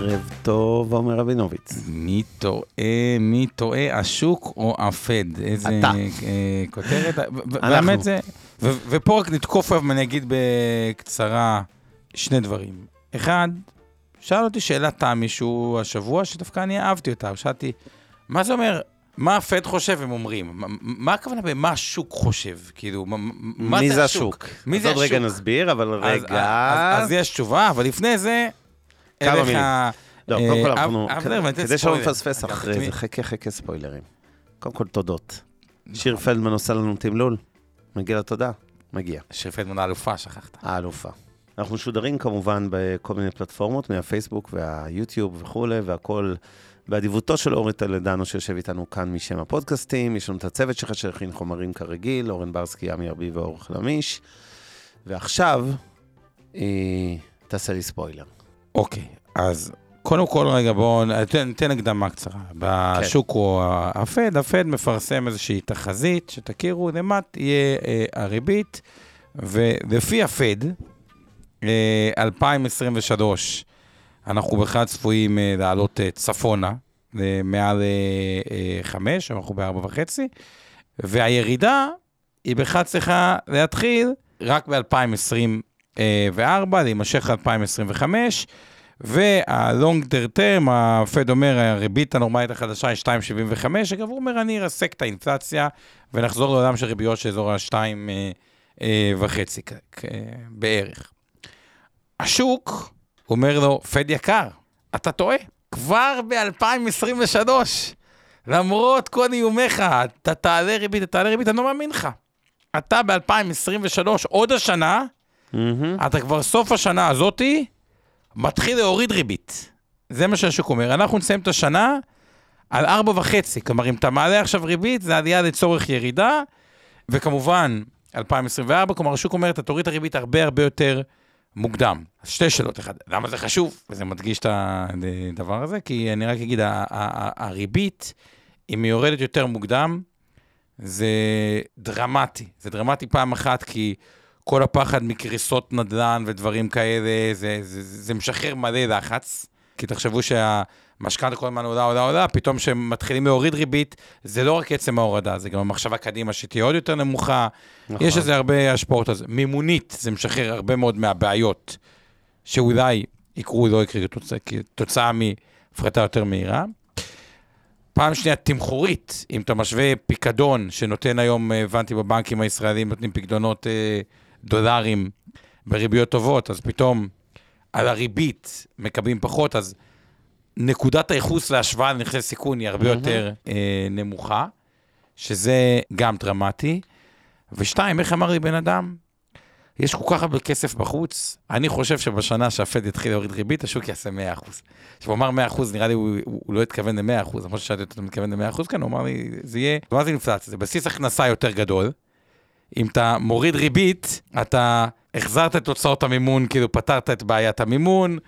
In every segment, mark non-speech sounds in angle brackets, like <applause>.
ערב טוב, עומר רבינוביץ. מי טועה, מי טועה, השוק או הפד? איזה אתה. אה, כותרת. אנחנו. באמת זה, ו- ופה רק נתקוף היום, אני אגיד בקצרה שני דברים. אחד, שאל אותי שאלת תם מישהו השבוע, שדווקא אני אהבתי אותה, שאלתי, מה זה אומר, מה הפד חושב הם אומרים? מה- מה הכוונה במה השוק חושב? כאילו, מה- מה מי זה זה השוק? השוק? מי אז זה עוד רגע השוק? נסביר, אבל אז- רגע... אז, אז יש תשובה, אבל לפני זה, כמה מילים. לא, אה, קודם כל אב- אנחנו... אתן כדי שלא. נפספס אחרי זה, חכה חכה ספוילרים. קודם כל תודות. שיר פלדמן עושה לנו תמלול. מגיע לתודה? מגיע. שיר פלדמן האלופה, שכחת. האלופה. אנחנו משודרים כמובן בכל מיני פלטפורמות, מהפייסבוק והיוטיוב וכולי, והכל באדיבותו של אורי טלדנו שיושב איתנו כאן משם הפודקאסטים. יש לנו את הצוות שלך שהכין חומרים כרגיל, אורן ברסקי, ימי ארבי ואור חלמיש. ועכשיו, אה, תעשה לי ספוילר. אוקיי, אז קודם כל רגע בואו ניתן, ניתן הקדמה קצרה. בשוק הוא הפד, הפד מפרסם איזושהי תחזית, שתכירו, למה תהיה אה, הריבית, ולפי הפד, אה, 2023, אנחנו בכלל צפויים אה, לעלות אה, צפונה, אה, מעל אה, אה, 5, אנחנו ב-4.5, והירידה היא בכלל צריכה להתחיל רק ב-2024, להימשך ל-2025, והלונג טרם, הפד אומר, הריבית הנורמלית החדשה היא 2.75, אגב, הוא אומר, אני ארסק את האינפלציה ונחזור לעולם של ריביות של אזור ה-2.5 בערך. השוק אומר לו, פד יקר, אתה טועה, כבר ב-2023, למרות כל איומיך, אתה תעלה ריבית, אתה תעלה ריבית, אני לא מאמין לך. אתה ב-2023, עוד השנה, מהמם. אתה כבר סוף השנה הזאתי, מתחיל להוריד ריבית. זה מה שהשוק אומר. אנחנו נסיים את השנה על 4.5. כלומר, אם אתה מעלה עכשיו ריבית, זה עלייה לצורך ירידה, וכמובן, 2024, כלומר, השוק אומר, אתה תוריד את הריבית הרבה הרבה יותר מוקדם. אז שתי שאלות, אחד, למה זה חשוב? וזה מדגיש את הדבר הזה, כי אני רק אגיד, הריבית, אם היא יורדת יותר מוקדם, זה דרמטי. זה דרמטי פעם אחת, כי כל הפחד מקריסות נדל"ן ודברים כאלה, זה, זה, זה, זה משחרר מלא לחץ. כי תחשבו שהמשכנתה כל הזמן עולה, עולה, עולה, פתאום כשמתחילים להוריד ריבית, זה לא רק עצם ההורדה, זה גם המחשבה קדימה שתהיה עוד יותר נמוכה. נכון. יש לזה הרבה השפעות על זה. מימונית, זה משחרר הרבה מאוד מהבעיות שאולי יקרו, לא יקרו כתוצאה, כתוצאה מהפחתה יותר מהירה. פעם שנייה, תמחורית, אם אתה משווה פיקדון שנותן היום, אה, הבנתי בבנקים הישראלים, נותנים פיקדונות אה, דולרים בריביות טובות, אז פתאום על הריבית מקבלים פחות, אז נקודת הייחוס להשוואה לנכסי סיכון היא הרבה יותר אה, נמוכה, שזה גם דרמטי. ושתיים, איך אמר לי בן אדם? יש כל כך הרבה כסף בחוץ, אני חושב שבשנה שהפד יתחיל להוריד ריבית, השוק יעשה 100%. כשהוא אמר 100%, נראה לי הוא, הוא, הוא לא התכוון ל-100%, למרות ששאלתי אותו, אתה מתכוון ל-100% כאן, הוא אמר לי, זה יהיה, מה זה אינפלציה? זה בסיס הכנסה יותר גדול. אם אתה מוריד ריבית, אתה החזרת את תוצאות המימון, כאילו פתרת את בעיית המימון,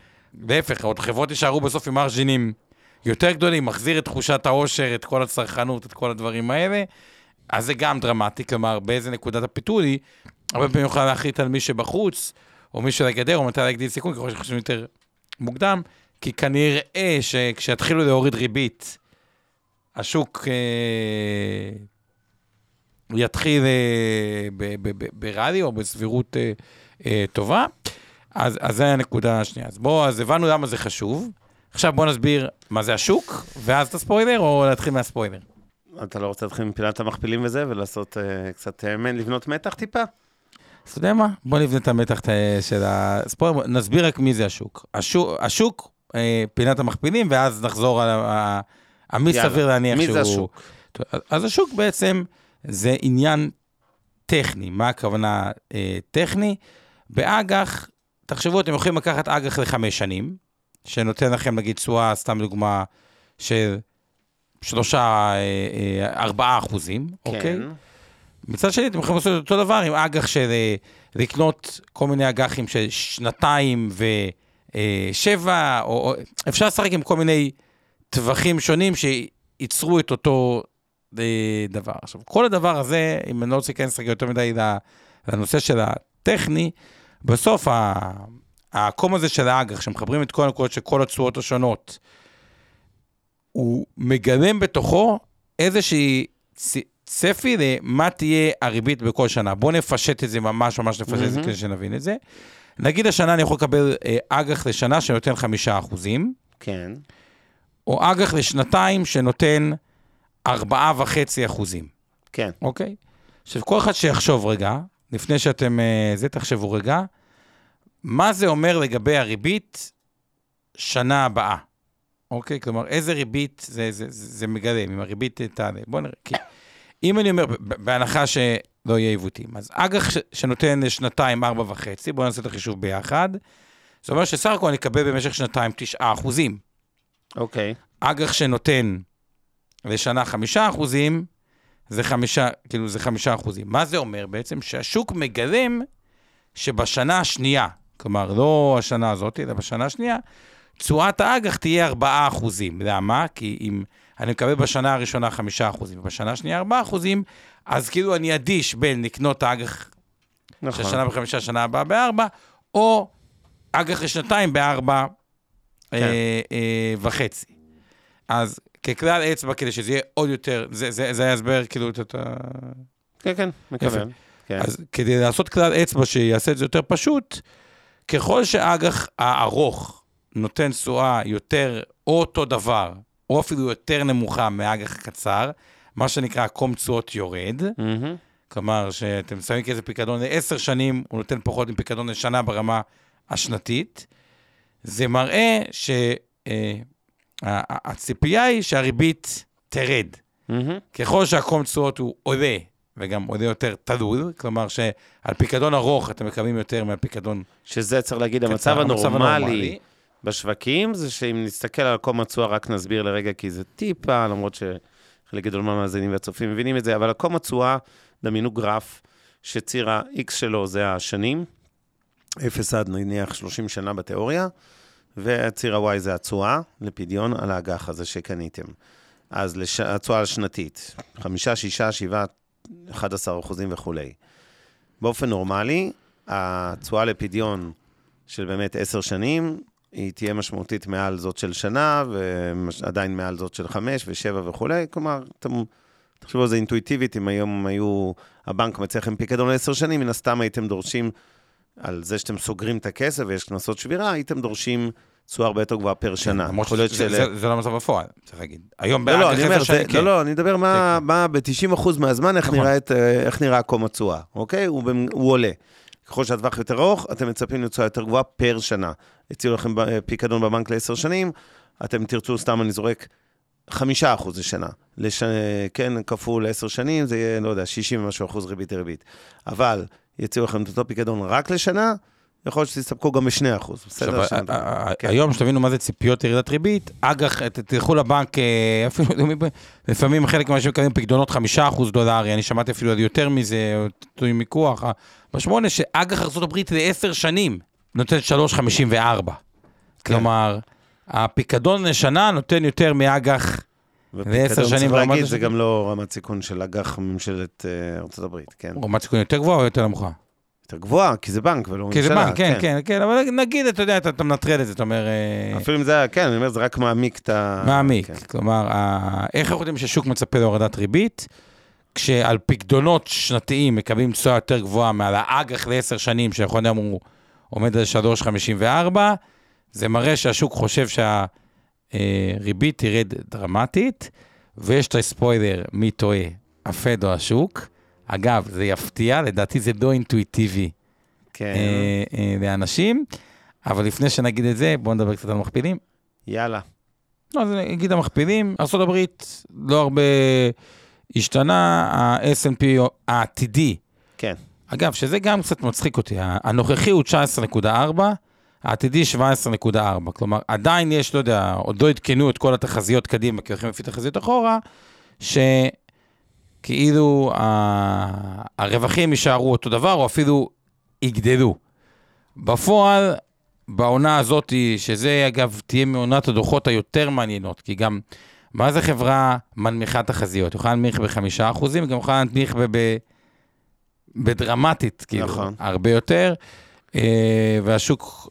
להפך, עוד חברות יישארו בסוף עם מרג'ינים יותר גדולים, מחזיר את תחושת העושר, את כל הצרכנות, את כל הדברים האלה. אז זה גם דרמטי, כלומר, באיזה נקודת הפיתול היא, הרבה פעמים יכולה להחליט על מי שבחוץ, או מי שעל הגדר, או מתי להגדיל סיכון, ככל שחושבים יותר מוקדם, כי כנראה שכשיתחילו להוריד ריבית, השוק אה, יתחיל אה, ב- ב- ב- בראלי או בסבירות אה, אה, טובה. אז, אז זה הנקודה השנייה. אז בואו, אז הבנו למה זה חשוב. עכשיו בואו נסביר מה זה השוק, ואז את הספוילר, או להתחיל מהספוילר. אתה לא רוצה להתחיל מפינת המכפילים וזה, ולעשות אה, קצת, מ- לבנות מתח טיפה? אז אתה יודע מה? בוא נבנה את המתח של הספוילר, נסביר רק מי זה השוק. השוק, השוק פינת המכפילים, ואז נחזור על המי. סביר להניח מי שהוא... זה השוק? אז השוק בעצם זה עניין טכני. מה הכוונה אה, טכני? באג"ח, תחשבו, אתם יכולים לקחת אג"ח לחמש שנים, שנותן לכם נגיד תשואה, סתם דוגמה, של שלושה, אה, אה, ארבעה אחוזים, אוקיי? כן. מצד שני, אתם יכולים לעשות את אותו דבר עם אג"ח של אה, לקנות כל מיני אג"חים של שנתיים ושבע, או, או אפשר לשחק עם כל מיני טווחים שונים שייצרו את אותו אה, דבר. עכשיו, כל הדבר הזה, אם אני לא רוצה להיכנס רגע יותר מדי לנושא של הטכני, בסוף ה- הקום הזה של האג"ח, שמחברים את כל הנקודות של כל התשואות השונות, הוא מגלם בתוכו איזושהי צפי למה תהיה הריבית בכל שנה. בואו נפשט את זה ממש ממש נפשט את זה. כדי שנבין את זה. נגיד השנה אני יכול לקבל אה, אג"ח לשנה שנותן חמישה אחוזים, כן. או אג"ח לשנתיים שנותן ארבעה וחצי אחוזים, כן. אוקיי? עכשיו, כל אחד שיחשוב רגע, לפני שאתם... אה, זה, תחשבו רגע, מה זה אומר לגבי הריבית שנה הבאה, אוקיי? כלומר, איזה ריבית זה, זה, זה, זה מגלם, אם הריבית תעלה. בואו נראה. כי אם אני אומר, בהנחה שלא יהיה עיוותים, אז אג"ח שנותן שנתיים, ארבע וחצי, בואו נעשה את החישוב ביחד. זה אומר שסך הכל אני אקבל במשך שנתיים תשעה אחוזים. אוקיי. אג"ח שנותן לשנה חמישה אחוזים, זה חמישה, כאילו זה חמישה אחוזים. מה זה אומר בעצם? שהשוק מגלם שבשנה השנייה, כלומר לא השנה הזאת, אלא בשנה השנייה, תשואת האג"ח תהיה ארבעה אחוזים. למה? כי אם אני מקבל בשנה הראשונה חמישה אחוזים ובשנה השנייה ארבעה אחוזים, אז כאילו אני אדיש בין לקנות האג"ח נכון. של שנה בחמישה, שנה הבאה בארבע, או אג"ח לשנתיים בארבע כן. אה, אה, וחצי. אז ככלל אצבע, כדי שזה יהיה עוד יותר, זה, זה, זה היה הסבר, כאילו, אתה... כן, כן, מקבל. כן. אז כדי לעשות כלל אצבע שיעשה את זה יותר פשוט, ככל שאג"ח הארוך נותן תשואה יותר, או אותו דבר, או אפילו יותר נמוכה מאג"ח הקצר, מה שנקרא קום תשואות יורד, מהמם. כלומר, שאתם שמים כזה פיקדון לעשר שנים, הוא נותן פחות מפיקדון לשנה ברמה השנתית. זה מראה שהציפייה היא שהריבית תרד. מהמם. ככל שהקום תשואות הוא עולה, וגם עולה יותר תלול, כלומר שעל פיקדון ארוך אתם מקבלים יותר מהל פיקדון שזה צריך להגיד, קצר, המצב המצב הנורמלי בשווקים, זה שאם נסתכל על קום התשואה, רק נסביר לרגע, כי זה טיפה, למרות שחלק גדול מהמאזינים והצופים מבינים את זה, אבל הקום התשואה, דמיינו גרף שציר ה-X שלו זה השנים, 0 עד נניח 30 שנה בתיאוריה, והציר ה-Y זה התשואה לפדיון על האג"ח הזה שקניתם. אז לש... התשואה השנתית, 5, 6, 7, 11 אחוזים וכולי. באופן נורמלי, התשואה לפדיון של באמת עשר שנים, היא תהיה משמעותית מעל זאת של שנה, ועדיין מעל זאת של חמש ושבע וכולי. כלומר, אתם, תחשבו על זה אינטואיטיבית, אם היום היו, הבנק מציע לכם פיקדון לעשר שנים, מן הסתם הייתם דורשים, על זה שאתם סוגרים את הכסף ויש קנסות שבירה, הייתם דורשים תשואה הרבה יותר גבוהה פר שנה. למרות יכול להיות שזה של- זה, זה לא המצב בפועל, צריך להגיד. היום לא, לא, באג"ח אני אומר, עשר זה, שנים, כן. לא, לא, אני מדבר מה, כן, מה ב-90% מהזמן, איך, נכון. נראית, אה, איך נראה קום התשואה, אוקיי? הוא, הוא עולה. ככל שהטווח יותר ארוך, אתם מצפים לתשואה יותר גבוהה פר שנה. הציעו לכם פיקדון בבנק לעשר שנים, אתם תרצו, סתם אני זורק, חמישה אחוז לשנה. לש... כן, כפול עשר שנים, זה יהיה, לא יודע, 60 ומשהו אחוז ריבית דריבית. אבל יציעו לכם את אותו פיקדון רק לשנה, יכול להיות שתסתפקו גם ב-2 אחוז. בסדר? עכשיו, כן. היום שתבינו מה זה ציפיות ירידת ריבית, אג"ח, תלכו לבנק, אה, אפילו, לפעמים חלק מהאנשים מקבלים פקדונות 5% דולרי, אני שמעתי אפילו על יותר מזה, תלוי מיקוח, בשמונה, שאג"ח ארה"ב לעשר שנים נותן 3.54. כלומר, הפיקדון לשנה נותן יותר מאג"ח לעשר שנים ברמת להגיד, זה. גם לא רמת סיכון של אג"ח ממשלת אה, ארצות הברית, כן? רמת סיכון יותר גבוהה או יותר נמוכה? יותר גבוהה, כי זה בנק ולא ממשלה. כי זה בנק, כן, כן, כן, אבל נגיד, אתה יודע, אתה מנטרל את זה, אתה אומר... אה, אפילו אם זה היה, כן, אני אומר, זה רק מעמיק את ה... מעמיק. כן. כלומר, איך אנחנו יודעים ששוק מצפה להורדת ריבית? כשעל פקדונות שנתיים מקבלים תשואה יותר גבוהה מעל האג"ח לעשר שנים, שיכול להיות הוא עומד על 3.54, זה מראה שהשוק חושב שהריבית תרד דרמטית, ויש את הספוילר, מי טועה, הפד או השוק. אגב, זה יפתיע, לדעתי זה לא אינטואיטיבי כן, אה, אה, לאנשים, אבל לפני שנגיד את זה, בואו נדבר קצת על מכפילים. יאללה. לא, אז אני אגיד המכפילים, ארה"ב לא הרבה השתנה, ה-S&P העתידי כן. אגב, שזה גם קצת מצחיק אותי, הנוכחי הוא 19.4, העתידי 17.4. כלומר, עדיין יש, לא יודע, עוד לא עדכנו את כל התחזיות קדימה, כי הולכים לפי תחזיות אחורה, שכאילו ה- הרווחים יישארו אותו דבר, או אפילו יגדלו. בפועל, בעונה הזאת, שזה אגב תהיה מעונת הדוחות היותר מעניינות, כי גם, מה זה חברה מנמיכה תחזיות? יכולה להנמיך בחמישה אחוזים, גם יכולה להנמיך ב... ב- בדרמטית, כאילו, נכון. הרבה יותר. אה, והשוק,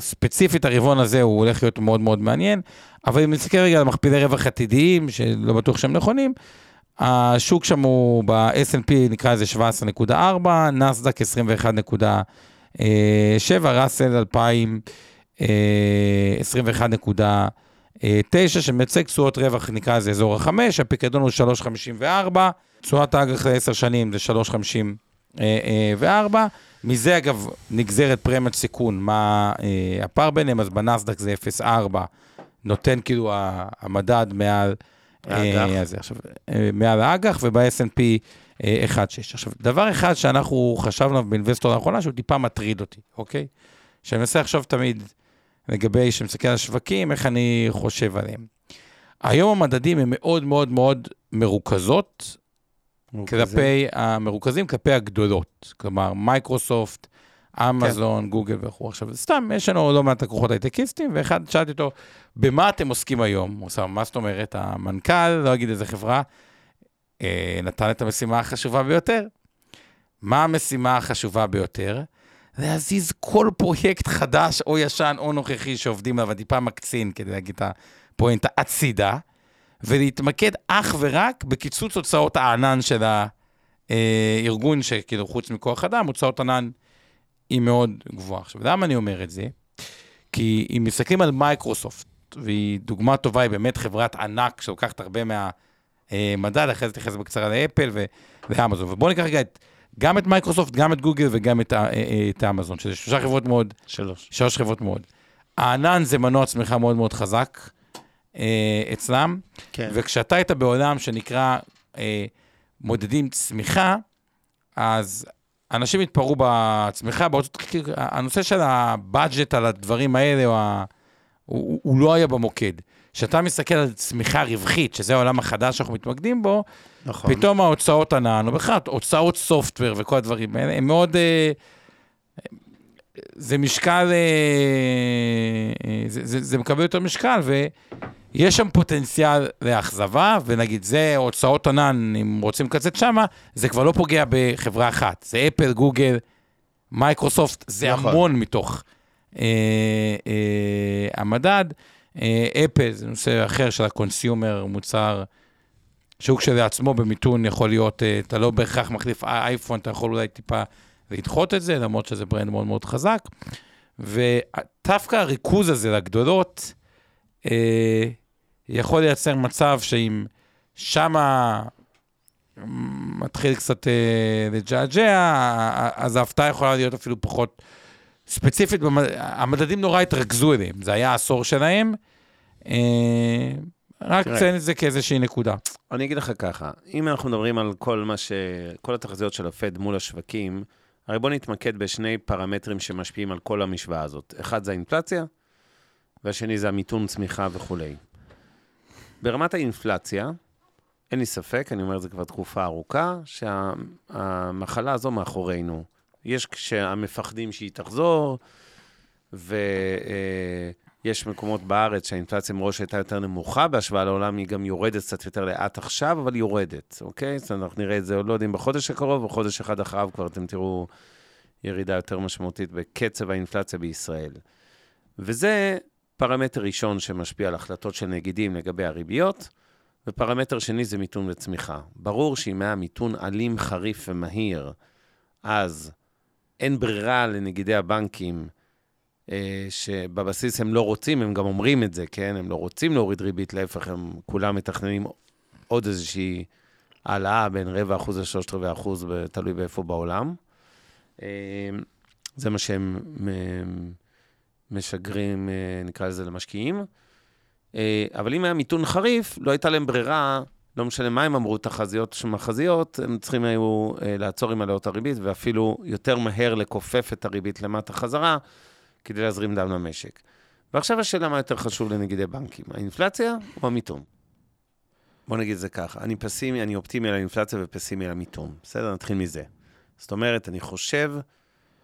ספציפית הרבעון הזה, הוא הולך להיות מאוד מאוד מעניין. אבל אם נסתכל רגע על מכפילי רווח עתידיים, שלא בטוח שהם נכונים, השוק שם הוא ב-S&P נקרא לזה 17.4, נסדק 21.7, ראסל 2000, אה, 21.9, שמייצג תשואות רווח נקרא לזה אזור ה-5, הפיקדון הוא 3.54, תשואת האג"ח ל-10 שנים זה 3.54, מזה אגב נגזרת פרמיית סיכון, מה אה, הפער ביניהם, אז בנסדק זה 0.4, נותן כאילו המדד מעל... האג"ח. אה, אז עכשיו, אה, מעל האג"ח, וב-S&P 1.6. עכשיו, דבר אחד שאנחנו חשבנו עליו באינבסטור לאחרונה, שהוא טיפה מטריד אותי, אוקיי? שאני מנסה לחשוב תמיד לגבי, שמסתכל על השווקים, איך אני חושב עליהם. היום המדדים הם מאוד מאוד מאוד מרוכזות, כלפי המרוכזים, כלפי הגדולות. כלומר, מייקרוסופט, אמזון, גוגל וכו'. עכשיו, סתם, יש לנו לא מעט לקוחות הייטקיסטים, ואחד, שאלתי אותו, במה אתם עוסקים היום? הוא עושה, מה זאת אומרת? המנכ"ל, לא אגיד איזה חברה, אה, נתן את המשימה החשובה ביותר. מה המשימה החשובה ביותר? להזיז כל פרויקט חדש או ישן או נוכחי שעובדים עליו, אני טיפה מקצין כדי להגיד את הפואנטה הצידה, ולהתמקד אך ורק בקיצוץ הוצאות הענן של הארגון, שכאילו חוץ מכוח אדם, הוצאות ענן היא מאוד גבוהה. עכשיו, למה אני אומר את זה? כי אם מסתכלים על מייקרוסופט, והיא דוגמה טובה, היא באמת חברת ענק שלוקחת הרבה מהמדד, אחרי זה תתייחס בקצרה לאפל ו- ואמזון. ובואו ניקח רגע את, גם את מייקרוסופט, גם את גוגל וגם את, אה, אה, את אמזון, שזה שלושה חברות מאוד, שלוש. שלוש חברות מאוד. הענן זה מנוע צמיחה מאוד מאוד חזק אה, אצלם, כן. וכשאתה היית בעולם שנקרא אה, מודדים צמיחה, אז אנשים התפרעו בצמיחה, כאילו, הנושא של ה budget על הדברים האלה, הוא, ה- הוא, הוא לא היה במוקד. כשאתה מסתכל על צמיחה רווחית, שזה העולם החדש שאנחנו מתמקדים בו, נכון. פתאום ההוצאות ענן, או בכלל הוצאות סופטוור וכל הדברים האלה, הם מאוד... אה, זה משקל, אה, אה, זה, זה, זה מקבל יותר משקל, ויש שם פוטנציאל לאכזבה, ונגיד זה הוצאות ענן, אם רוצים לקצץ שמה, זה כבר לא פוגע בחברה אחת. זה אפל, גוגל, מייקרוסופט, זה נכון. המון מתוך אה, אה, המדד. אה, אפל זה נושא אחר של ה consumer, מוצר, שוק שלעצמו במיתון יכול להיות, אה, אתה לא בהכרח מחליף אייפון, אתה יכול אולי טיפה לדחות את זה, למרות שזה brand מאוד מאוד חזק. ודווקא הריכוז הזה לגדולות, אה, יכול לייצר מצב שאם שמה מתחיל קצת אה, לג'עג'ע, אז ההפתעה יכולה להיות אפילו פחות ספציפית. המדדים נורא התרכזו אליהם, זה היה העשור שלהם. אה, רק תראה. ציין את זה כאיזושהי נקודה. אני אגיד לך ככה, אם אנחנו מדברים על כל מה ש... כל התחזיות של הפד מול השווקים, הרי בוא נתמקד בשני פרמטרים שמשפיעים על כל המשוואה הזאת. אחד זה האינפלציה, והשני זה המיתון צמיחה וכולי. ברמת האינפלציה, אין לי ספק, אני אומר את זה כבר תקופה ארוכה, שהמחלה הזו מאחורינו. יש כשהמפחדים שהיא תחזור, ויש מקומות בארץ שהאינפלציה מראש הייתה יותר נמוכה בהשוואה לעולם, היא גם יורדת קצת יותר לאט עכשיו, אבל יורדת, אוקיי? אז אנחנו נראה את זה, עוד לא יודעים, בחודש הקרוב, או חודש אחד אחריו כבר אתם תראו ירידה יותר משמעותית בקצב האינפלציה בישראל. וזה פרמטר ראשון שמשפיע על החלטות של נגידים לגבי הריביות, ופרמטר שני זה מיתון וצמיחה. ברור שאם היה מיתון אלים, חריף ומהיר, אז אין ברירה לנגידי הבנקים, אה, שבבסיס הם לא רוצים, הם גם אומרים את זה, כן? הם לא רוצים להוריד ריבית, להפך, הם כולם מתכננים עוד איזושהי העלאה בין רבע אחוז לשלושת רבעי אחוז, תלוי באיפה בעולם. אה, זה מה שהם מ- משגרים, אה, נקרא לזה, למשקיעים. אה, אבל אם היה מיתון חריף, לא הייתה להם ברירה לא משנה מה הם אמרו, תחזיות שמחזיות, הם צריכים היו אה, לעצור עם עליות הריבית, ואפילו יותר מהר לכופף את הריבית למטה חזרה, כדי להזרים דם למשק. ועכשיו השאלה מה יותר חשוב לנגידי בנקים, האינפלציה או המיתון? בוא נגיד את זה ככה, אני פסימי, אני אופטימי על האינפלציה ופסימי על המיתון. בסדר, נתחיל מזה. זאת אומרת, אני חושב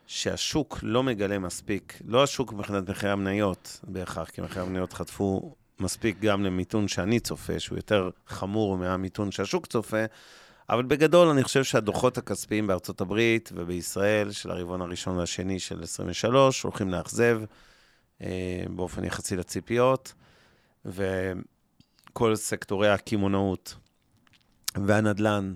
שהשוק לא מגלה מספיק, לא השוק מבחינת מחירי המניות בהכרח, כי מחירי המניות חטפו מספיק גם למיתון שאני צופה, שהוא יותר חמור מהמיתון שהשוק צופה, אבל בגדול אני חושב שהדוחות הכספיים בארצות הברית ובישראל, של הרבעון הראשון והשני של 23, הולכים לאכזב אה, באופן יחסי לציפיות, וכל סקטורי הקמעונאות והנדל"ן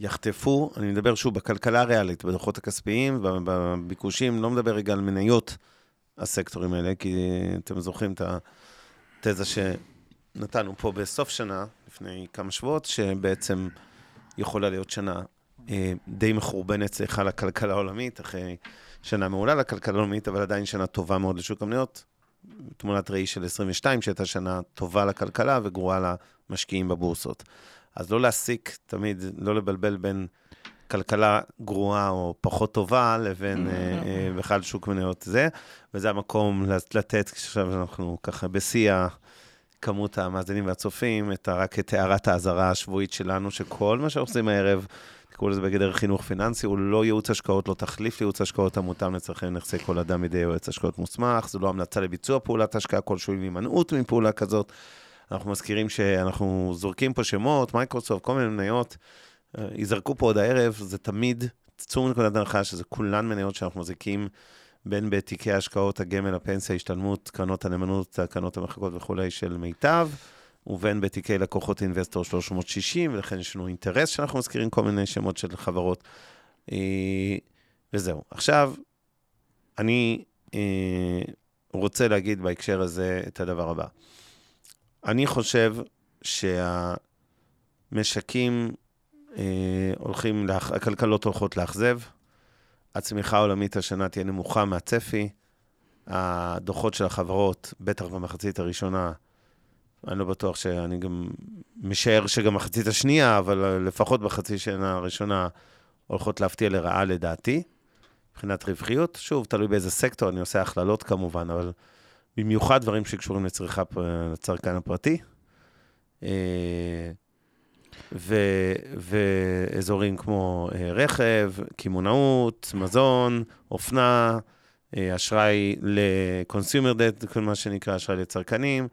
יחטפו, אני מדבר שוב בכלכלה הריאלית, בדוחות הכספיים, בביקושים, לא מדבר רגע על מניות הסקטורים האלה, כי אתם זוכרים את התזה שנתנו פה בסוף שנה, לפני כמה שבועות, שבעצם יכולה להיות שנה אה, די מחורבנת, סליחה, לכלכלה העולמית, אחרי שנה מעולה לכלכלה העולמית, אבל עדיין שנה טובה מאוד לשוק המניות. תמונת ראי של 22, שהייתה שנה טובה לכלכלה וגרועה למשקיעים בבורסות. אז לא להסיק תמיד, לא לבלבל בין כלכלה גרועה או פחות טובה לבין אה, אה, בכלל שוק מניות זה, וזה המקום לתת, עכשיו אנחנו ככה בשיא כמות המאזינים והצופים, את, רק את הערת האזהרה השבועית שלנו, שכל מה שאנחנו עושים הערב, תקראו לזה בגדר חינוך פיננסי, הוא לא ייעוץ השקעות, לא תחליף לייעוץ השקעות המותאם לצרכי נכסי כל אדם בידי יועץ השקעות מוסמך, זו לא המלצה לביצוע פעולת השקעה כלשהו עם הימנעות מפעולה כזאת. אנחנו מזכירים שאנחנו זורקים פה שמות, מייקרוסופט, כל מיני מניות, אה, ייזרקו פה עוד הערב, זה תמיד, צאו מנקודת הנחה שזה כולן מניות שאנחנו מחזיקים בין בתיקי ההשקעות, הגמל, הפנסיה, השתלמות, קרנות הנאמנות, הקרנות המחלקות וכולי של מיטב, ובין בתיקי לקוחות אינבסטור 360, ולכן יש לנו אינטרס שאנחנו מזכירים כל מיני שמות של חברות. אה, וזהו. עכשיו, אני אה, רוצה להגיד בהקשר הזה את הדבר הבא. אני חושב שהמשקים אה, הולכים, לאח... הכלכלות הולכות לאכזב, הצמיחה העולמית השנה תהיה נמוכה מהצפי, הדוחות של החברות, בטח במחצית הראשונה, אני לא בטוח שאני גם משער שגם מחצית השנייה, אבל לפחות בחצי שנה הראשונה הולכות להפתיע לרעה לדעתי, מבחינת רווחיות. שוב, תלוי באיזה סקטור, אני עושה הכללות כמובן, אבל במיוחד דברים שקשורים לצריכה, לצרכן הפרטי. אה, ו, ואזורים כמו אה, רכב, קמעונאות, מזון, אופנה, אה, אשראי ל-consumer debt, מה שנקרא אשראי לצרכנים.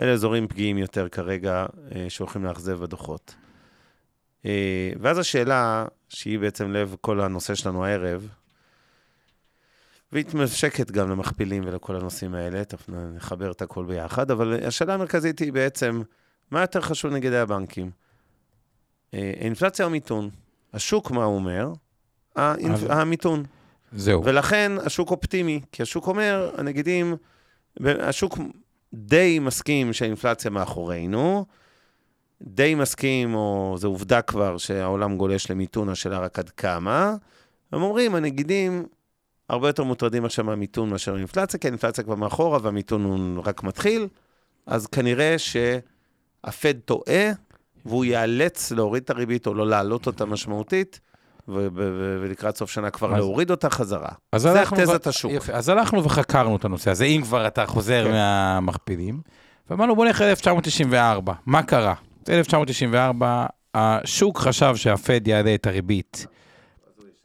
אלה אזורים פגיעים יותר כרגע שהולכים לאכזב בדוחות. ואז השאלה, שהיא בעצם לב כל הנושא שלנו הערב, והיא מתמשקת גם למכפילים ולכל הנושאים האלה, תכף נחבר את הכל ביחד, אבל השאלה המרכזית היא בעצם, מה יותר חשוב נגדי הבנקים? אה, אינפלציה או מיתון? השוק, מה הוא אומר? האינפ... המיתון. זהו. ולכן השוק אופטימי, כי השוק אומר, הנגידים, השוק די מסכים שהאינפלציה מאחורינו, די מסכים, או זו עובדה כבר, שהעולם גולש למיתון, השאלה רק עד כמה. הם אומרים, הנגידים הרבה יותר מוטרדים עכשיו מהמיתון מאשר האינפלציה, כי האינפלציה כבר מאחורה והמיתון הוא רק מתחיל, אז כנראה שהפד טועה, והוא ייאלץ להוריד את הריבית או לא להעלות אותה משמעותית, ולקראת סוף שנה כבר אז, להוריד אותה חזרה. זה תזת השוק. יפה, אז הלכנו וחקרנו את הנושא הזה, אם כבר אתה חוזר כן. מהמכפילים, ואמרנו בוא נלך ל-1994, מה קרה? 1994, השוק חשב שהפד יעלה את הריבית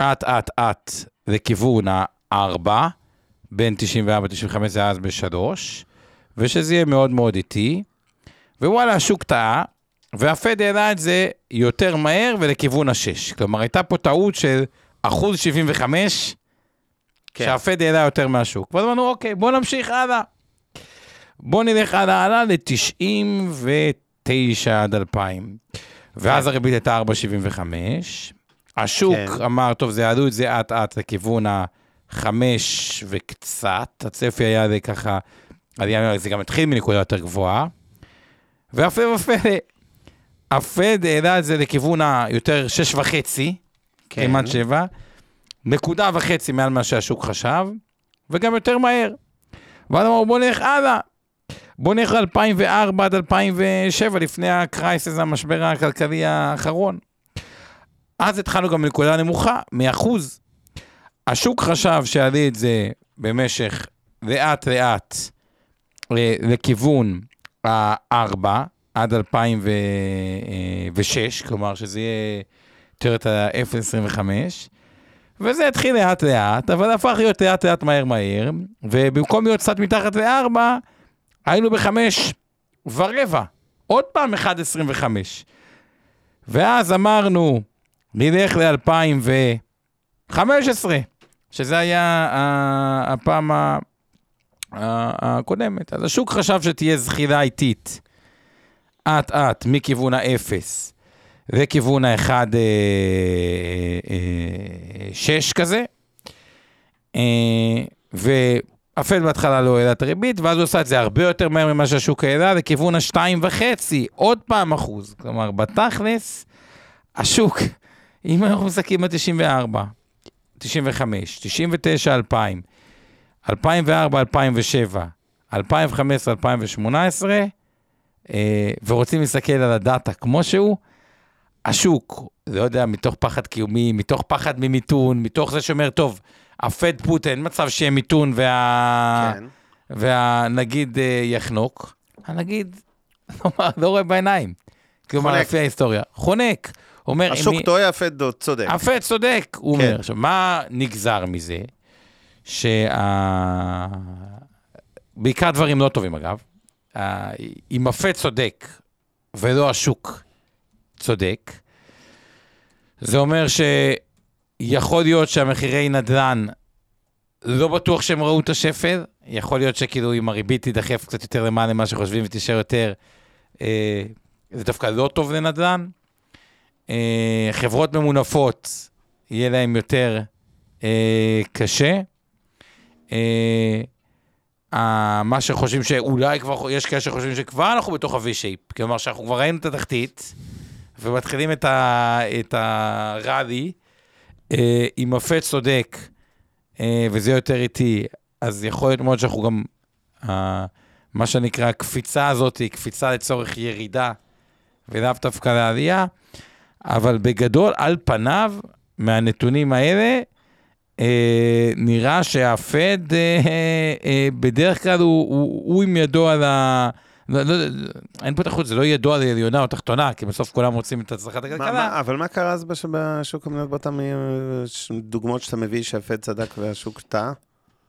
אט אט אט לכיוון ה-4, בין 94 ל-95 זה אז ב-3, ושזה יהיה מאוד מאוד איטי, ווואלה, השוק טעה, והפד העלה את זה יותר מהר ולכיוון ה-6. כלומר, הייתה פה טעות של אחוז 75, כן. שהפד העלה יותר מהשוק. ואז אמרנו, אוקיי, בוא נמשיך הלאה. בוא נלך הלאה הלאה ל-99 עד 2000. ואז הריבית הייתה 4.75, השוק כן. אמר, טוב, זה יעלו את זה אט-אט לכיוון החמש וקצת, הצפי היה זה ככה, זה גם התחיל מנקודה יותר גבוהה, והפלא ופלא, הפד העלה את זה לכיוון היותר שש וחצי, כן. כמעט שבע, נקודה וחצי מעל מה שהשוק חשב, וגם יותר מהר. ואז אמרו, בוא נלך הלאה. בוא נלך ל-2004 עד 2007, לפני הקרייסס, המשבר הכלכלי האחרון. אז התחלנו גם מנקודה נמוכה, מאחוז. השוק חשב שיעלה את זה במשך לאט לאט אה, לכיוון ה-4 עד 2006, כלומר שזה יהיה יותר את ה-0.25, וזה התחיל לאט לאט, אבל הפך להיות לאט לאט מהר מהר, ובמקום להיות קצת מתחת ל-4, היינו בחמש ורבע, עוד פעם 1.25. ואז אמרנו, נלך ל-2015, שזה היה ה- הפעם ה- הקודמת. אז השוק חשב שתהיה זחילה איטית, אט-אט, מכיוון האפס לכיוון האחד אה, אה, שש כזה. אה, והפד בהתחלה לא העלה את הריבית, ואז הוא עשה את זה הרבה יותר מהר ממה שהשוק העלה, לכיוון השתיים וחצי, עוד פעם אחוז. כלומר, בתכלס, השוק, אם אנחנו מסתכלים על 94, 95, 99, 2000, 2004, 2007, 2015, 2018, אה, ורוצים להסתכל על הדאטה כמו שהוא, השוק, לא יודע, מתוך פחד קיומי, מתוך פחד ממיתון, מתוך זה שאומר, טוב, הפד פוט, אין מצב שיהיה מיתון וה... כן. והנגיד אה, יחנוק, הנגיד <laughs> לא, לא רואה בעיניים. כלומר. לפי ההיסטוריה. חונק. אומר, השוק מי- טועה, הפד צודק. הפד צודק, הוא כן. אומר. עכשיו, מה נגזר מזה? שה... בעיקר דברים לא טובים, אגב. אם הפד צודק ולא השוק צודק, זה אומר שיכול להיות שהמחירי נדל"ן, לא בטוח שהם ראו את השפל, יכול להיות שכאילו אם הריבית תידחף קצת יותר למעלה ממה שחושבים ותישאר יותר, אה, זה דווקא לא טוב לנדל"ן. אה, חברות ממונפות, יהיה להם יותר אה, קשה. אה, אה, מה שחושבים שאולי כבר, יש כאלה שחושבים שכבר אנחנו בתוך ה-V-shape, כלומר שאנחנו כבר ראינו את התחתית, ומתחילים את, את הראלי, אה, אם הפט צודק, אה, וזה יותר איטי, אז יכול להיות מאוד שאנחנו גם, אה, מה שנקרא, הקפיצה הזאת היא קפיצה לצורך ירידה, ולאו דווקא לעלייה, אבל בגדול, על פניו, מהנתונים האלה, אה, נראה שהפד אה, אה, בדרך כלל הוא, הוא, הוא עם ידו על ה... לא, לא, אין פה תחרות, זה לא ידו על עליונה או תחתונה, כי בסוף כולם רוצים את הצלחת הכלכלה. אבל מה קרה אז בש- בשוק המניות באותן אה, דוגמאות שאתה מביא שהפד צדק והשוק טעה?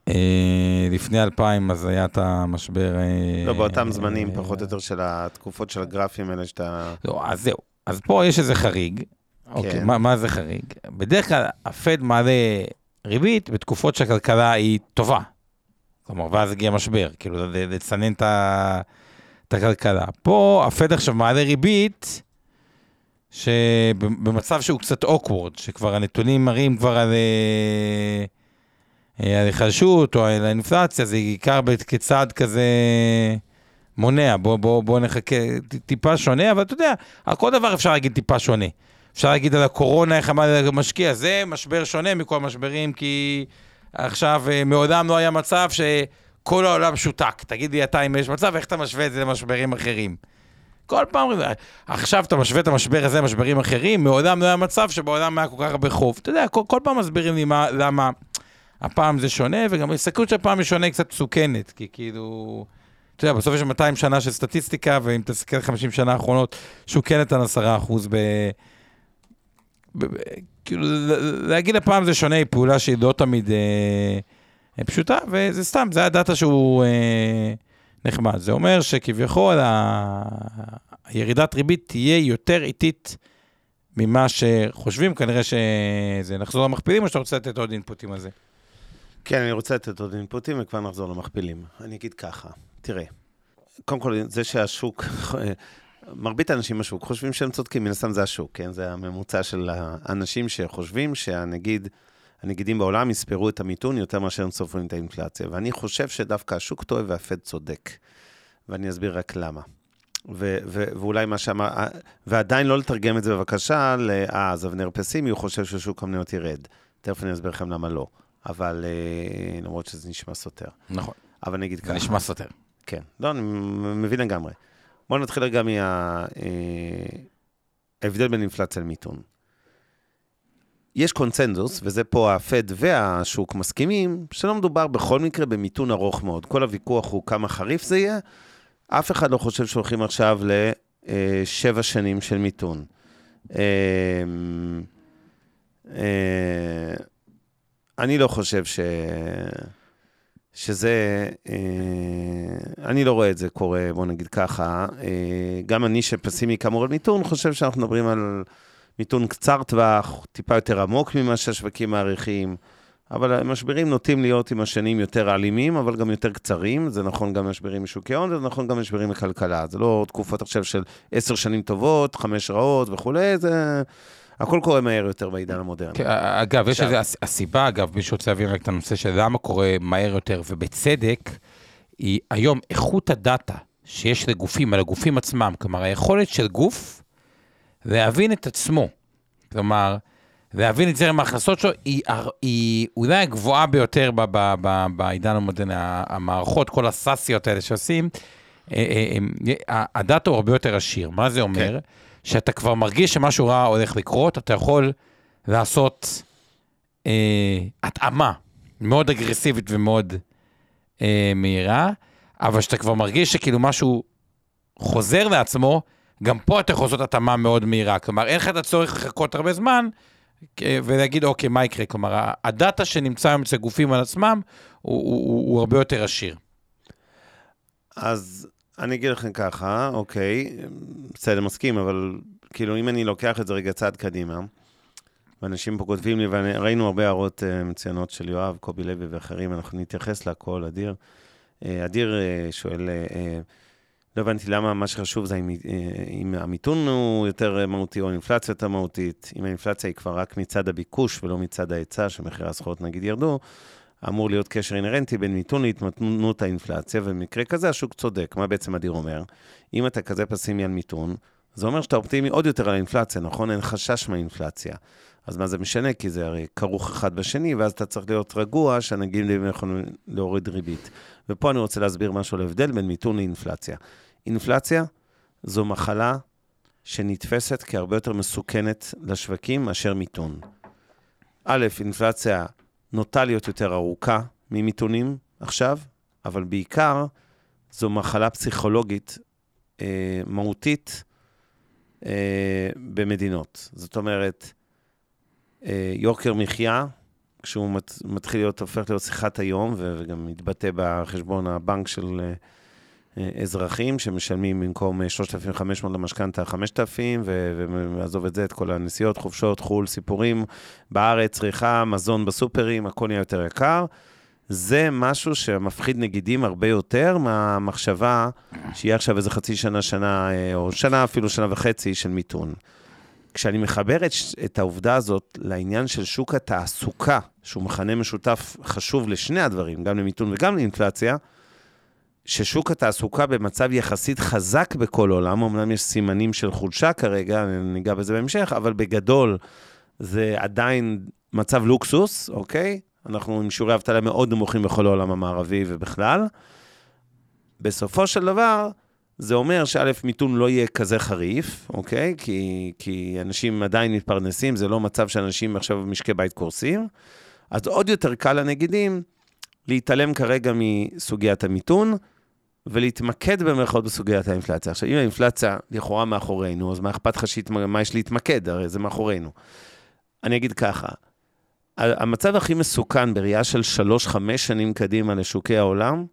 אה, לפני 2000 אז היה את המשבר... אה, לא, באותם זמנים, אה, פחות או יותר, של התקופות של הגרפים האלה שאתה... לא, אז זהו. אז פה יש איזה חריג. אוקיי, כן. מה, מה זה חריג? בדרך כלל הפד מעלה ריבית בתקופות שהכלכלה היא טובה. כלומר, ואז הגיע משבר, כאילו, לצנן את, הכלכלה. פה הפד עכשיו מעלה ריבית, שבמצב שהוא קצת אוקוורד, שכבר הנתונים מראים כבר על, אה, אה, על היחלשות או על האינפלציה, זה עיקר כצעד כזה מונע. בוא, בוא, בוא נחכה, טיפה שונה, אבל אתה יודע, על כל דבר אפשר להגיד טיפה שונה. אפשר להגיד על הקורונה, איך אמר המשקיע, זה משבר שונה מכל המשברים, כי עכשיו אה, מעולם לא היה מצב שכל העולם שותק. תגיד לי אתה אם יש מצב, איך אתה משווה את זה למשברים אחרים? כל פעם, עכשיו אתה משווה את המשבר הזה למשברים אחרים, מעולם לא היה מצב שבעולם היה כל כך הרבה חוב. אתה יודע, כל, כל פעם מסבירים לי מה, למה הפעם זה שונה, וגם ההסתכלות של הפעם היא שונה קצת מסוכנת, כי כאילו... אתה יודע, בסוף יש 200 שנה של סטטיסטיקה, ואם תסתכל 50 שנה האחרונות, שוק כן נתן 10 אחוז ב... ב... כאילו, להגיד הפעם זה שונה, היא פעולה שהיא לא תמיד אה, אה, פשוטה, וזה סתם, זה הדאטה שהוא אה, נחמד. זה אומר שכביכול ה... הירידת ריבית תהיה יותר איטית ממה שחושבים, כנראה שזה נחזור למכפילים, או שאתה רוצה לתת עוד אינפוטים על זה? כן, אני רוצה לתת עוד אינפוטים וכבר נחזור למכפילים. אני אגיד ככה, תראה, קודם כל, זה שהשוק, מרבית האנשים בשוק חושבים שהם צודקים, מן הסתם זה השוק, כן? זה הממוצע של האנשים שחושבים שהנגיד, הנגידים בעולם יספרו את המיתון יותר מאשר הם סופרים את האינפלציה. ואני חושב שדווקא השוק טועה והפד צודק. ואני אסביר רק למה. ו- ו- ואולי מה שאמר, ועדיין לא לתרגם את זה בבקשה, ל- אה, אז אבנר פסימי, הוא חושב ששוק המניות ירד. תכף אני אסביר לכם למה לא. אבל אה, למרות שזה נשמע סותר. נכון, אבל אני אגיד זה ככה. נשמע סותר. כן, לא, אני מבין לגמרי. בואו נתחיל רגע מההבדל בין אינפלציה למיתון. יש קונצנזוס, וזה פה הפד והשוק מסכימים, שלא מדובר בכל מקרה במיתון ארוך מאוד. כל הוויכוח הוא כמה חריף זה יהיה. אף אחד לא חושב שהולכים עכשיו לשבע שנים של מיתון. אה, אה, אני לא חושב ש... שזה, אה, אני לא רואה את זה קורה, בוא נגיד ככה. אה, גם אני שפסימי כאמור על מיתון, חושב שאנחנו מדברים על מיתון קצר טווח, טיפה יותר עמוק ממה שהשווקים מעריכים, אבל המשברים נוטים להיות עם השנים יותר אלימים, אבל גם יותר קצרים. זה נכון גם משברים משוקי הון, וזה נכון גם משברים בכלכלה. זה לא תקופות עכשיו של עשר שנים טובות, חמש רעות וכולי, זה... הכל קורה מהר יותר בעידן המודרני. כן, אגב, יש איזה, הס- הסיבה, אגב, מי שרוצה להבין רק את הנושא של למה קורה מהר יותר, ובצדק, היא היום איכות הדאטה שיש לגופים, על הגופים עצמם, כלומר, היכולת של גוף להבין את עצמו, כלומר, להבין את זרם ההכנסות שלו, היא, היא אולי הגבוהה ביותר ב, ב, ב, בעידן המודרני. המערכות, כל הסאסיות האלה שעושים, אה, אה, הדאטה הוא הרבה יותר עשיר. מה זה אומר? כן. שאתה כבר מרגיש שמשהו רע הולך לקרות, אתה יכול לעשות אה, התאמה מאוד אגרסיבית ומאוד אה, מהירה, אבל כשאתה כבר מרגיש שכאילו משהו חוזר לעצמו, גם פה אתה יכול לעשות התאמה מאוד מהירה. כלומר, אין לך את הצורך לחכות הרבה זמן אה, ולהגיד, אוקיי, מה יקרה? כלומר, הדאטה שנמצא היום אצל גופים על עצמם, הוא, הוא, הוא, הוא הרבה יותר עשיר. אז אני אגיד לכם ככה, אוקיי, בסדר, מסכים, אבל כאילו, אם אני לוקח את זה רגע צעד קדימה, ואנשים פה כותבים לי, וראינו הרבה הערות uh, מצוינות של יואב, קובי לוי ואחרים, אנחנו נתייחס להכל, אדיר. Uh, אדיר uh, שואל, uh, uh, לא הבנתי למה מה שחשוב זה אם, uh, אם המיתון הוא יותר מהותי או האינפלציה יותר מהותית. אם האינפלציה היא כבר רק מצד הביקוש ולא מצד ההיצע, שמחירי הסחורות נגיד ירדו, אמור להיות קשר אינהרנטי בין מיתון להתמתנות האינפלציה, ובמקרה כזה השוק צודק. מה בעצם אדיר אומר? אם אתה כזה פסימי על מיתון, זה אומר שאתה אופטימי עוד יותר על האינפלציה, נכון? אין חשש מהאינפלציה. אז מה זה משנה? כי זה הרי כרוך אחד בשני, ואז אתה צריך להיות רגוע שהנגידים יכולים להוריד ריבית. ופה אני רוצה להסביר משהו על ההבדל בין מיתון לאינפלציה. אינפלציה זו מחלה שנתפסת כהרבה יותר מסוכנת לשווקים מאשר מיתון. א', אינפלציה נוטה להיות יותר ארוכה ממיתונים עכשיו, אבל בעיקר זו מחלה פסיכולוגית אה, מהותית אה, במדינות. זאת אומרת, אה, יוקר מחיה, כשהוא מת, מתחיל להיות, הופך להיות שיחת היום, וגם מתבטא בחשבון הבנק של אה, אזרחים, שמשלמים במקום אה, 3,500 למשכנתה 5,000, ו- ועזוב את זה, את כל הנסיעות, חופשות, חו"ל, סיפורים, בארץ, צריכה, מזון בסופרים, הכל נהיה יותר יקר. זה משהו שמפחיד נגידים הרבה יותר מהמחשבה שיהיה עכשיו איזה חצי שנה, שנה, אה, או שנה, אפילו שנה וחצי של מיתון. כשאני מחבר את, את העובדה הזאת לעניין של שוק התעסוקה, שהוא מכנה משותף חשוב לשני הדברים, גם למיתון וגם לאינפלציה, ששוק התעסוקה במצב יחסית חזק בכל עולם, אמנם יש סימנים של חולשה כרגע, ניגע בזה בהמשך, אבל בגדול זה עדיין מצב לוקסוס, אוקיי? אנחנו עם שיעורי אבטלה מאוד נמוכים בכל העולם המערבי ובכלל. בסופו של דבר, זה אומר שא', מיתון לא יהיה כזה חריף, אוקיי? כי, כי אנשים עדיין מתפרנסים, זה לא מצב שאנשים עכשיו במשקי בית קורסים. אז עוד יותר קל לנגידים להתעלם כרגע מסוגיית המיתון, ולהתמקד במרכאות בסוגיית האינפלציה. עכשיו, אם האינפלציה לכאורה מאחורינו, אז מה אכפת לך שהת... מה יש להתמקד? הרי זה מאחורינו. אני אגיד ככה, המצב הכי מסוכן בראייה של שלוש-חמש שנים קדימה לשוקי העולם,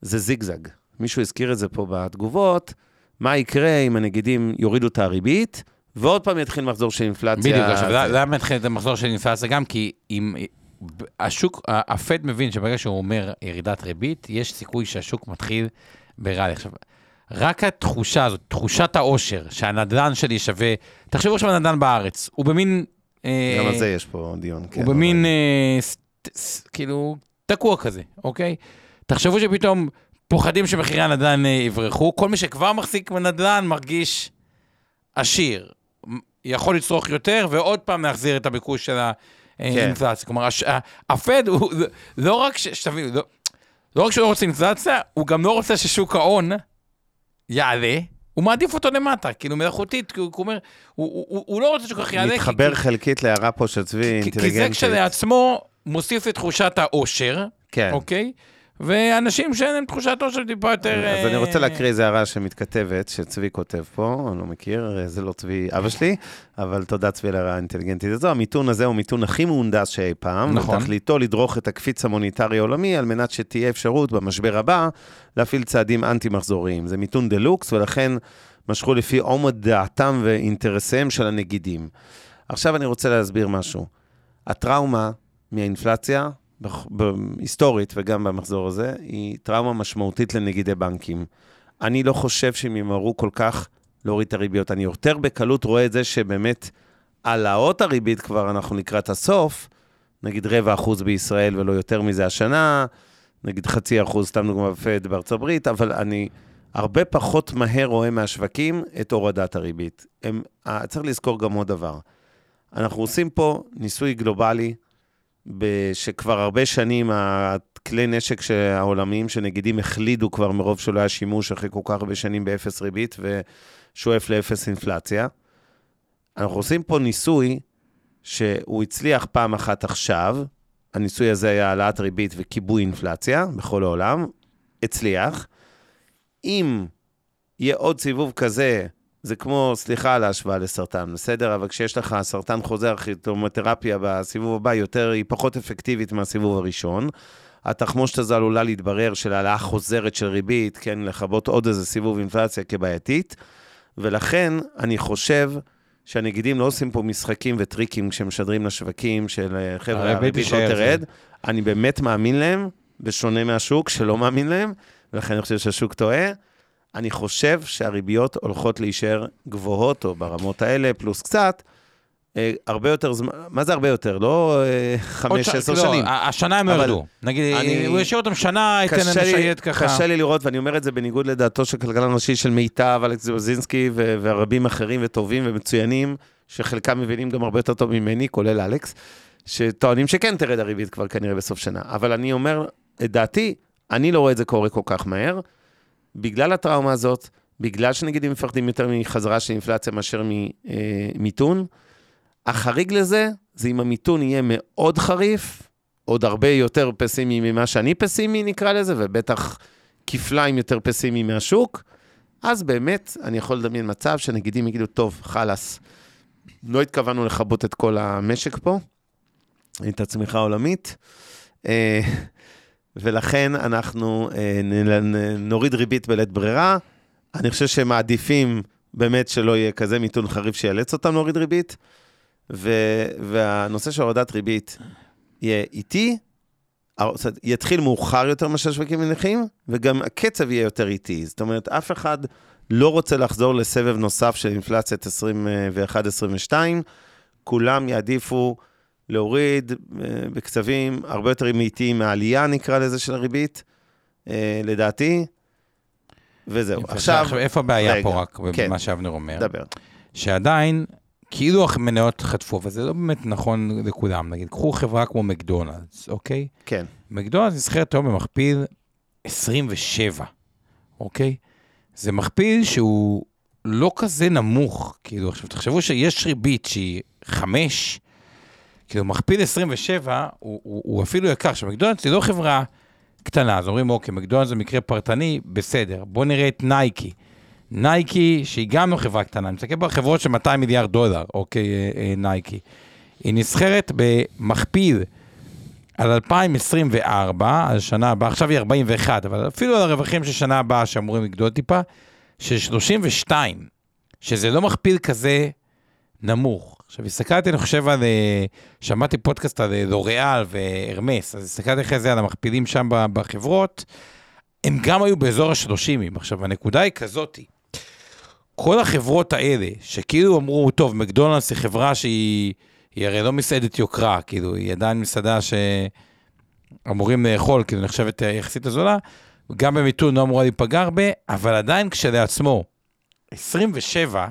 זה זיגזג. מישהו הזכיר את זה פה בתגובות, מה יקרה אם הנגידים יורידו את הריבית, ועוד פעם יתחיל מחזור של אינפלציה. בדיוק, עכשיו, למה התחיל את המחזור של אינפלציה? גם כי אם השוק, הפד מבין שברגע שהוא אומר ירידת ריבית, יש סיכוי שהשוק מתחיל בריאלי. עכשיו, רק התחושה הזאת, תחושת העושר, שהנדל"ן שלי שווה, תחשבו עכשיו על נדל"ן בארץ, הוא במין... גם על זה יש פה דיון, כן. הוא במין, אה, כאילו, תקוע כזה, אוקיי? תחשבו שפתאום פוחדים שמחירי הנדל"ן אה, יברחו, כל מי שכבר מחזיק בנדל"ן מרגיש עשיר. יכול לצרוך יותר, ועוד פעם להחזיר את הביקוש של האינפלציה. כלומר, הש- ה- הפד הוא לא רק, ש- שתבינו, לא- לא רק שהוא לא רוצה אינפלציה, הוא גם לא רוצה ששוק ההון יעלה, הוא מעדיף אותו למטה, כאילו מלאכותית, כי הוא אומר, הוא, הוא, הוא, הוא לא רוצה שכל כך יעלה, מתחבר כי, חלקית להערה פה של צבי, כי, כי אינטליגנטית. זה כשלעצמו מוסיף את תחושת האושר, כן. אוקיי? ואנשים שאין להם תחושת אושר טיפה יותר... אז אני רוצה אה, להקריא איזה הערה שמתכתבת, שצבי כותב פה, אני לא מכיר, זה לא צבי אבא שלי, אבל תודה צבי על ההערה האינטליגנטית הזו. המיתון הזה הוא המיתון הכי מהונדס שאי פעם, נכון. ותכליתו לדרוך את הקפיץ המוניטרי העולמי, על מנת שתהיה אפשרות במשבר הבא להפעיל צעדים אנטי-מחזוריים. זה מיתון דה לוקס, ולכן משכו לפי עומד דעתם ואינטרסיהם של הנגידים. עכשיו אני רוצה להסביר משהו. הטראומה מהאינפלציה, היסטורית וגם במחזור הזה, היא טראומה משמעותית לנגידי בנקים. אני לא חושב שהם ימהרו כל כך להוריד את הריביות. אני יותר בקלות רואה את זה שבאמת העלאות הריבית כבר אנחנו לקראת הסוף, נגיד רבע אחוז בישראל ולא יותר מזה השנה, נגיד חצי אחוז, סתם דוגמה בפד בארצות הברית, אבל אני הרבה פחות מהר רואה מהשווקים את הורדת הריבית. הם, אה, צריך לזכור גם עוד דבר. אנחנו עושים פה ניסוי גלובלי, שכבר הרבה שנים הכלי נשק העולמיים שנגידים החלידו כבר מרוב שלא היה שימוש אחרי כל כך הרבה שנים באפס ריבית ושואף לאפס אינפלציה. אנחנו עושים פה ניסוי שהוא הצליח פעם אחת עכשיו, הניסוי הזה היה העלאת ריבית וכיבוי אינפלציה בכל העולם, הצליח. אם יהיה עוד סיבוב כזה, זה כמו, סליחה על ההשוואה לסרטן, בסדר? אבל כשיש לך סרטן חוזר, כימותרפיה בסיבוב הבא יותר, היא פחות אפקטיבית מהסיבוב הראשון. התחמושת הזו עלולה להתברר של העלאה חוזרת של ריבית, כן, לכבות עוד איזה סיבוב אינפלציה כבעייתית. ולכן אני חושב שהנגידים לא עושים פה משחקים וטריקים כשמשדרים לשווקים של אה, חבר'ה, הריבית לא תרד. אני באמת מאמין להם, בשונה מהשוק שלא מאמין להם, ולכן אני חושב שהשוק טועה. אני חושב שהריביות הולכות להישאר גבוהות, או ברמות האלה, פלוס קצת, אה, הרבה יותר זמן, מה זה הרבה יותר? לא אה, חמש, ש- עשר לא, שנים. ה- השנה הם אבל ירדו. נגיד, אני- הוא ישאיר אותם שנה, ייתן להם לשייט ככה. קשה לי לראות, ואני אומר את זה בניגוד לדעתו של כלכלן ראשי של מיטב, אלכס זוזינסקי ו- ורבים אחרים וטובים ומצוינים, שחלקם מבינים גם הרבה יותר טוב ממני, כולל אלכס, שטוענים שכן תרד הריבית כבר כנראה בסוף שנה. אבל אני אומר, את דעתי, אני לא רואה את זה קורה כל כך מהר, בגלל הטראומה הזאת, בגלל שנגידים מפחדים יותר מחזרה של אינפלציה מאשר ממיתון. החריג לזה, זה אם המיתון יהיה מאוד חריף, עוד הרבה יותר פסימי ממה שאני פסימי, נקרא לזה, ובטח כפליים יותר פסימי מהשוק, אז באמת אני יכול לדמיין מצב שנגידים יגידו, טוב, חלאס, לא התכוונו לכבות את כל המשק פה, את הצמיחה העולמית, אה, ולכן אנחנו אה, נוריד ריבית בלית ברירה. אני חושב שהם מעדיפים באמת שלא יהיה כזה מיתון חריף שיאלץ אותם להוריד ריבית, ו- והנושא של הורדת ריבית יהיה איטי, יתחיל מאוחר יותר ממה שהשווקים מניחים, וגם הקצב יהיה יותר איטי. זאת אומרת, אף אחד לא רוצה לחזור לסבב נוסף של אינפלציית 21-22, כולם יעדיפו להוריד אה, בקצבים הרבה יותר איטיים מהעלייה, נקרא לזה, של הריבית, אה, לדעתי, וזהו. עכשיו, עכשיו, איפה הבעיה רגע, פה רק, כן. במה שאבנר אומר? דבר. שעדיין, כאילו המניות חטפו, וזה לא באמת נכון לכולם, נגיד, קחו חברה כמו מקדונלדס, אוקיי? כן, מקדונלדס נסחרת היום במכפיל 27, אוקיי? זה מכפיל שהוא לא כזה נמוך, כאילו, עכשיו תחשבו שיש ריבית שהיא 5, כאילו מכפיל 27 הוא, הוא, הוא אפילו יקר. עכשיו, מקדונלדס היא לא חברה קטנה, אז אומרים, אוקיי, מקדונלדס זה מקרה פרטני, בסדר. בואו נראה את נייקי. נייקי, שהיא גם לא חברה קטנה, אני מסתכל בחברות של 200 מיליארד דולר, אוקיי, אה, אה, נייקי. היא נסחרת במכפיל על 2024, על שנה הבאה, עכשיו היא 41, אבל אפילו על הרווחים של שנה הבאה שאמורים לגדול טיפה, של 32, שזה לא מכפיל כזה נמוך. עכשיו, הסתכלתי, אני חושב על... אה, שמעתי פודקאסט על אה, לוריאל והרמס, אז הסתכלתי אחרי זה על המכפילים שם בחברות, הם גם היו באזור ה-30. עכשיו, הנקודה היא כזאתי, כל החברות האלה, שכאילו אמרו, טוב, מקדונלדס היא חברה שהיא היא הרי לא מסעדת יוקרה, כאילו, היא עדיין מסעדה שאמורים לאכול, כאילו, נחשבת אה, יחסית הזולה, גם במיתון לא אמורה להיפגע הרבה, אבל עדיין כשלעצמו, 27,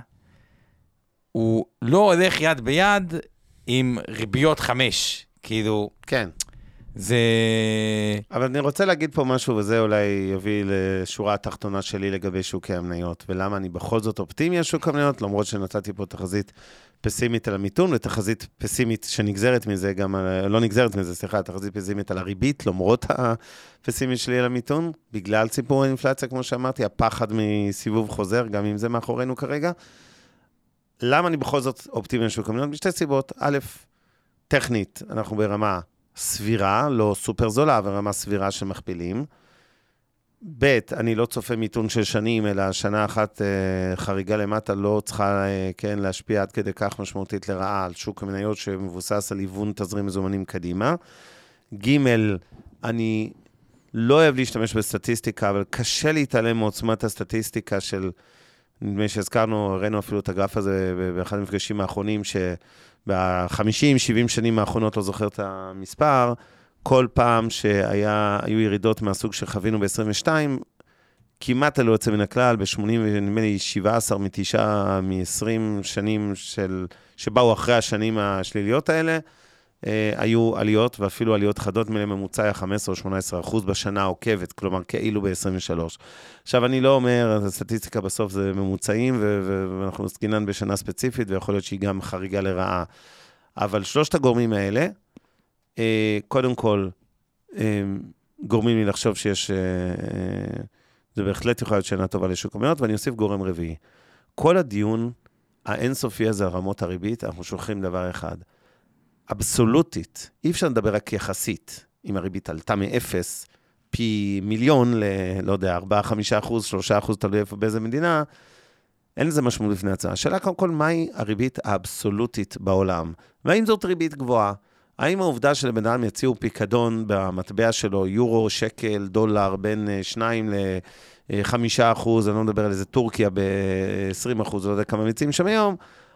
הוא לא הולך יד ביד עם ריביות 5. כאילו, כן. זה... אבל אני רוצה להגיד פה משהו, וזה אולי יביא לשורה התחתונה שלי לגבי שוקי המניות, ולמה אני בכל זאת אופטימי על שוק המניות, למרות שנתתי פה תחזית פסימית על המיתון, ותחזית פסימית שנגזרת מזה, גם, על- לא נגזרת מזה, סליחה, תחזית פסימית על הריבית, למרות הפסימית שלי על המיתון, בגלל סיפור האינפלציה, כמו שאמרתי, הפחד מסיבוב חוזר, גם אם זה מאחורינו כרגע. למה אני בכל זאת אופטימי על שוק המניות? משתי סיבות. א', טכנית, אנחנו ברמה סבירה, לא סופר זולה, אבל רמה סבירה של מכפילים. ב', אני לא צופה מיתון של שנים, אלא שנה אחת אה, חריגה למטה לא צריכה, אה, כן, להשפיע עד כדי כך משמעותית לרעה על שוק המניות שמבוסס על היוון תזרים מזומנים קדימה. ג', אני לא אוהב להשתמש בסטטיסטיקה, אבל קשה להתעלם מעוצמת הסטטיסטיקה של, נדמה לי שהזכרנו, הראינו אפילו את הגרף הזה באחד המפגשים האחרונים, שב-50-70 שנים האחרונות, לא זוכר את המספר, כל פעם שהיו ירידות מהסוג שחווינו ב-22, כמעט ללא יוצא מן הכלל, ב-80, נדמה לי 17 מ-9 מ-20 שנים של, שבאו אחרי השנים השליליות האלה, אה, היו עליות, ואפילו עליות חדות מלממוצע היה 15 או 18 אחוז בשנה העוקבת, כלומר כאילו ב-23. עכשיו, אני לא אומר, הסטטיסטיקה בסוף זה ממוצעים, ואנחנו עסקינן בשנה ספציפית, ויכול להיות שהיא גם חריגה לרעה. אבל שלושת הגורמים האלה, אה, קודם כל, אה, גורמים לי לחשוב שיש... אה, אה, זה בהחלט יכול להיות שנה טובה לשוק המניות, ואני אוסיף גורם רביעי. כל הדיון האינסופי הזה על רמות הריבית, אנחנו שוכחים דבר אחד. אבסולוטית, אי אפשר לדבר רק יחסית. אם הריבית עלתה מאפס, פי מיליון ל... לא יודע, 4, 5 אחוז, 3 אחוז, תלוי איפה באיזה מדינה, אין לזה משמעות לפני הצעה. השאלה קודם כל, מהי הריבית האבסולוטית בעולם? והאם זאת ריבית גבוהה? האם העובדה שלבן אדם יציעו פיקדון במטבע שלו, יורו, שקל, דולר, בין 2 ל-5 אחוז, אני לא מדבר על איזה טורקיה ב-20 אחוז, לא יודע כמה מציעים שם היום,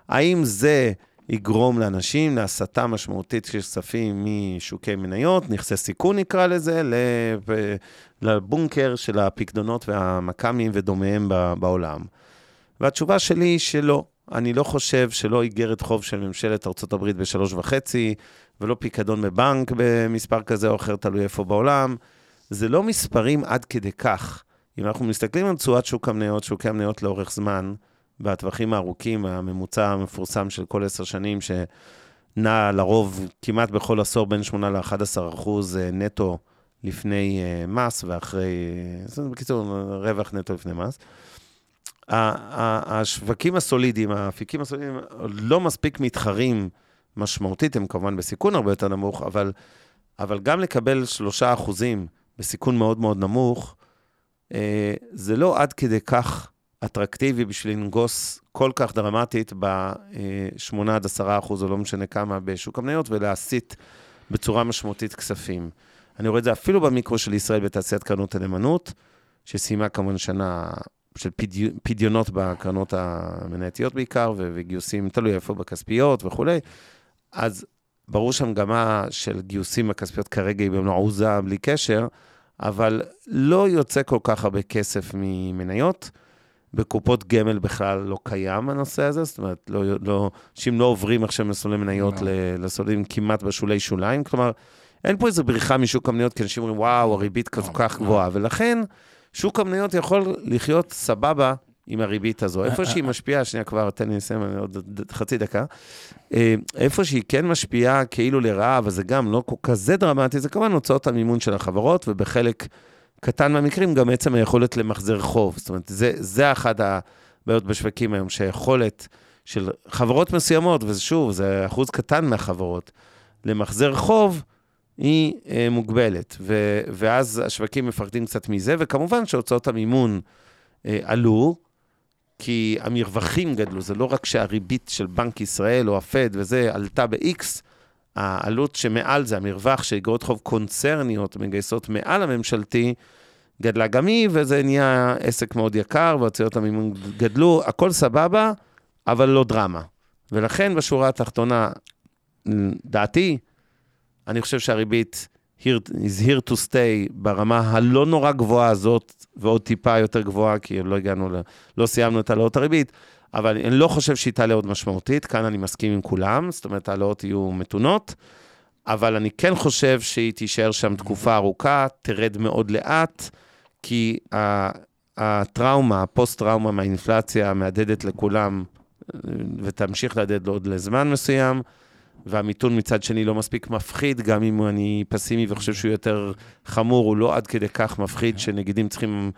האם זה יגרום לאנשים להסתה משמעותית של כספים משוקי מניות, נכסי סיכון נקרא לזה, לבונקר של הפיקדונות והמכ"מים ודומיהם בעולם? והתשובה שלי היא שלא. אני לא חושב שלא איגרת חוב של ממשלת ארה"ב בשלוש וחצי, ולא פיקדון בבנק במספר כזה או אחר, תלוי איפה בעולם. זה לא מספרים עד כדי כך. אם אנחנו מסתכלים על תשואת שוק המניות, שוקי המניות לאורך זמן, בטווחים הארוכים, הממוצע המפורסם של כל עשר שנים, שנע לרוב כמעט בכל עשור בין 8 ל-11 אחוז נטו לפני מס ואחרי, בקיצור, רווח נטו לפני מס. השווקים הסולידיים, האפיקים הסולידיים, לא מספיק מתחרים משמעותית, הם כמובן בסיכון הרבה יותר נמוך, אבל, אבל גם לקבל שלושה אחוזים בסיכון מאוד מאוד נמוך, זה לא עד כדי כך אטרקטיבי בשביל לנגוס כל כך דרמטית ב-8 עד 10 אחוז, או לא משנה כמה, בשוק המניות, ולהסיט בצורה משמעותית כספים. אני רואה את זה אפילו במיקרו של ישראל בתעשיית קרנות הנאמנות, שסיימה כמובן שנה של פדי... פדיונות בקרנות המנייתיות בעיקר, וגיוסים, תלוי איפה, בכספיות וכולי. אז ברור שהמגמה של גיוסים בכספיות כרגע היא במלוא עוזה, בלי קשר, אבל לא יוצא כל כך הרבה כסף ממניות. בקופות גמל בכלל לא קיים הנושא הזה, זאת אומרת, לא, לא, אנשים לא עוברים עכשיו מסלולי מניות לא. לסולים כמעט בשולי שוליים, כלומר, אין פה איזו בריחה משוק המניות, כי אנשים אומרים, וואו, הריבית כל כך גבוהה, ולכן שוק המניות יכול לחיות סבבה עם הריבית הזו. איפה שהיא משפיעה, שנייה כבר, תן לי לסיים עוד חצי דקה, איפה שהיא כן משפיעה כאילו לרעה, אבל זה גם לא כזה דרמטי, זה כמובן הוצאות המימון של החברות, ובחלק קטן מהמקרים גם עצם היכולת למחזר חוב. זאת אומרת, זה, זה אחת הבעיות בשווקים היום, שהיכולת של חברות מסוימות, ושוב, זה אחוז קטן מהחברות, למחזר חוב, היא אה, מוגבלת, ו, ואז השווקים מפחדים קצת מזה, וכמובן שהוצאות המימון אה, עלו, כי המרווחים גדלו, זה לא רק שהריבית של בנק ישראל או הפד וזה עלתה ב-X, העלות שמעל זה, המרווח של אגרות חוב קונצרניות מגייסות מעל הממשלתי, גדלה גם היא, וזה נהיה עסק מאוד יקר, והוצאות המימון גדלו, הכל סבבה, אבל לא דרמה. ולכן בשורה התחתונה, דעתי, אני חושב שהריבית is here to stay ברמה הלא נורא גבוהה הזאת, ועוד טיפה יותר גבוהה, כי לא הגענו, ל... לא סיימנו את העלאות הריבית, אבל אני לא חושב שהיא תעלה עוד משמעותית, כאן אני מסכים עם כולם, זאת אומרת, העלאות יהיו מתונות, אבל אני כן חושב שהיא תישאר שם תקופה ארוכה, תרד מאוד לאט, כי הטראומה, הפוסט-טראומה מהאינפלציה מהדהדת לכולם, ותמשיך להדהד עוד לזמן מסוים, והמיתון מצד שני לא מספיק מפחיד, גם אם אני פסימי וחושב שהוא יותר חמור, הוא לא עד כדי כך מפחיד שנגידים צריכים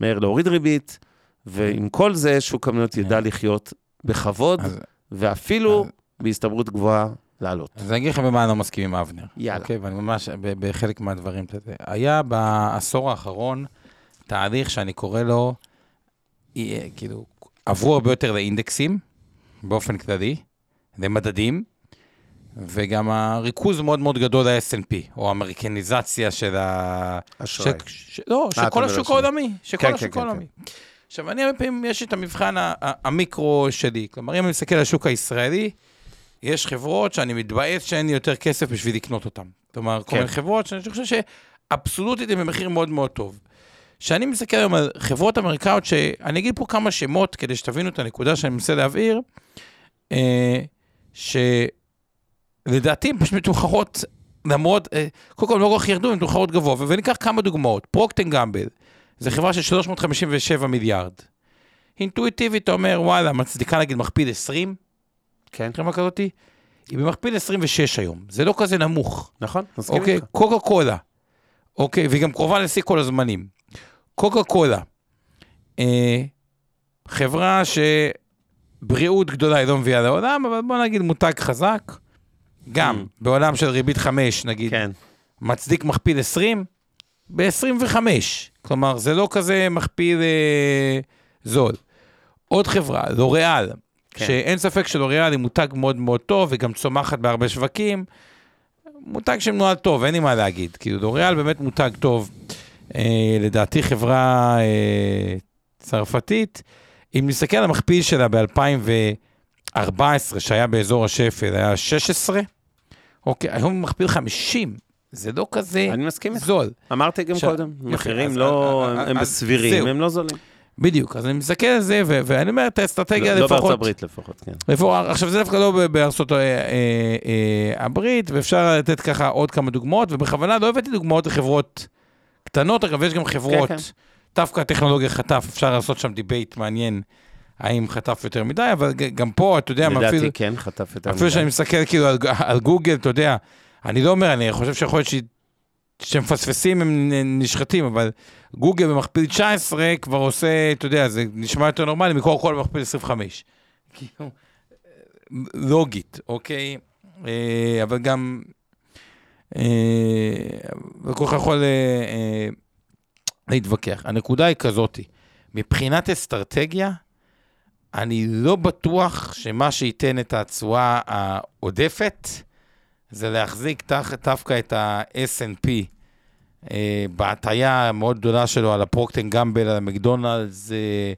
מהר להוריד ריבית, ועם כל זה, שוק המניות ידע לחיות בכבוד, אז- ואפילו אז- בהסתברות גבוהה לעלות. אז אני אגיד לך במה אני לא מסכים עם אבנר. יאללה. אוקיי, ואני ממש, בחלק מהדברים. היה בעשור האחרון תהליך שאני קורא לו, אה, כאילו, עברו הרבה יותר לאינדקסים, באופן כללי, למדדים, וגם הריכוז מאוד מאוד גדול ל-S&P, או האמריקניזציה של ה... אשראי. ש... ש... לא, של כל השוק. העולמי, של כן, כל כן, השוק כן, העולמי. עכשיו, אני הרבה פעמים, יש את המבחן המיקרו שלי. כלומר, אם אני מסתכל על השוק הישראלי, יש חברות שאני מתבאס שאין לי יותר כסף בשביל לקנות אותן. כלומר, כל כן. מיני חברות שאני חושב שאבסולוטית הן במחיר מאוד מאוד טוב. כשאני מסתכל היום על חברות אמריקאיות, שאני אגיד פה כמה שמות כדי שתבינו את הנקודה שאני מנסה להבהיר, אה, שלדעתי הן פשוט מתומחרות, למרות, אה, קודם כל, לא כל כך ירדו, הן מתומחרות גבוה, וניקח כמה דוגמאות. פרוקטן גמבל, זו חברה של 357 מיליארד. אינטואיטיבית, אתה אומר, וואלה, מצדיקה נגיד מכפיל 20, כן, חברה כזאתי, היא במכפיל 26 היום, זה לא כזה נמוך. נכון, מסכים אוקיי, איתך. קוקה קולה, אוקיי, והיא גם קרובה לשיא כל הזמנים. קוקה קולה, אה, חברה שבריאות גדולה היא לא מביאה לעולם, אבל בוא נגיד מותג חזק, גם Mm. בעולם של ריבית 5, נגיד, כן, מצדיק מכפיל 20, ב-25. כלומר, זה לא כזה מכפיל אה, זול. עוד חברה, לוריאל, כן. שאין ספק שלוריאל היא מותג מאוד מאוד טוב, וגם צומחת בהרבה שווקים. מותג שמנוהל טוב, אין לי מה להגיד. כאילו, לוריאל באמת מותג טוב. אה, לדעתי חברה אה, צרפתית. אם נסתכל על המכפיל שלה ב-2014, שהיה באזור השפל, היה 16, אוקיי, היום מכפיל 50. זה לא כזה אני מסכים איתך. זול. אמרתי גם עכשיו, קודם, מחירים לא, אז- הם אז סבירים. הם לא זולים. בדיוק, אז אני מסתכל על זה, ו- ואני אומר, את האסטרטגיה לא לפחות... בארצות הברית לפחות, כן. לפחות, עכשיו, זה דווקא לא בארצות אה, אה, אה, הברית, ואפשר לתת ככה עוד כמה דוגמאות, ובכוונה לא הבאתי דוגמאות לחברות קטנות, אגב, יש גם חברות, כן. דווקא הטכנולוגיה חטף, אפשר לעשות שם debate מעניין, האם חטף יותר מדי, אבל גם פה, אתה יודע, מה, אפילו, לדעתי כן, חטף יותר אפילו מדי. שאני מסתכל כאילו על, על גוגל, אתה יודע, אני לא אומר, אני חושב שיכול להיות שהיא- שמפספסים הם נשחטים, אבל גוגל במכפיל 19 כבר עושה, אתה יודע, זה נשמע יותר נורמלי מקור כל במכפיל 25. כאילו, לוגית, אוקיי? אה, אבל גם... אה, וכל כך יכול אה, להתווכח. הנקודה היא כזאתי, מבחינת אסטרטגיה, אני לא בטוח שמה שייתן את התשואה העודפת זה להחזיק דווקא את ה-S&P אה, בהטייה המאוד גדולה שלו על הפרוקטן גמבל, על המקדונלדס אה,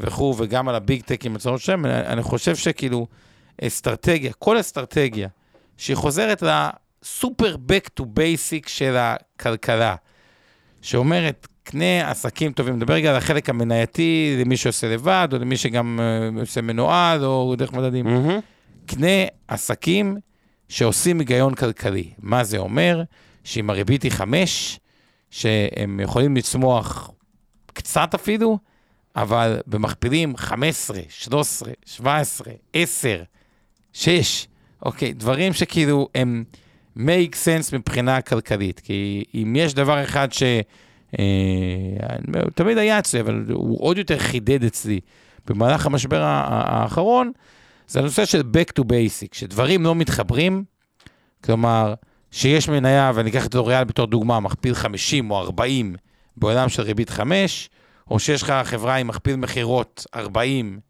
וכו', וגם על הביג טק עם הצעות שם, אני, אני חושב שכאילו אסטרטגיה, כל אסטרטגיה שהיא חוזרת לסופר back to basic של הכלכלה, שאומרת, קנה עסקים טובים, נדבר רגע על החלק המנייתי, למי שעושה לבד, או למי שגם אה, עושה מנוהל, או דרך מדדים. מהמם. קנה עסקים שעושים היגיון כלכלי. מה זה אומר? שאם הריבית היא 5, שהם יכולים לצמוח קצת אפילו, אבל במכפילים 15, 13, 17, 10, 6, אוקיי, דברים שכאילו הם make sense מבחינה כלכלית. כי אם יש דבר אחד ש... אה, תמיד היה אצלי, אבל הוא עוד יותר חידד אצלי במהלך המשבר האחרון, זה הנושא של back to basic, שדברים לא מתחברים, כלומר, שיש מניה, ואני אקח את לוריאל בתור דוגמה, מכפיל 50 או 40 בעולם של ריבית 5, או שיש לך חברה עם מכפיל מכירות 40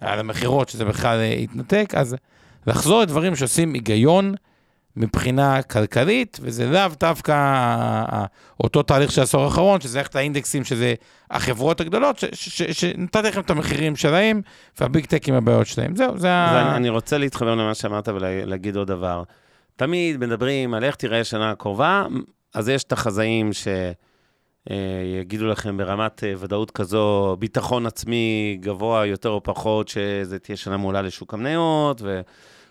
על המכירות, שזה בכלל התנתק, אז לחזור לדברים שעושים היגיון מבחינה כלכלית, וזה לאו דווקא אותו תהליך של העשור האחרון, שזה ללכת לאינדקסים, שזה החברות הגדולות, שנתתי לכם את המחירים שלהם, והביג טק עם הבעיות שלהם. זהו, זה ה... אני רוצה להתחבר למה שאמרת ולהגיד עוד דבר. תמיד מדברים על איך תיראה השנה הקרובה, אז יש את החזאים שיגידו לכם ברמת אה, ודאות כזו, ביטחון עצמי גבוה יותר או פחות, שזו תהיה שנה מעולה לשוק המניות,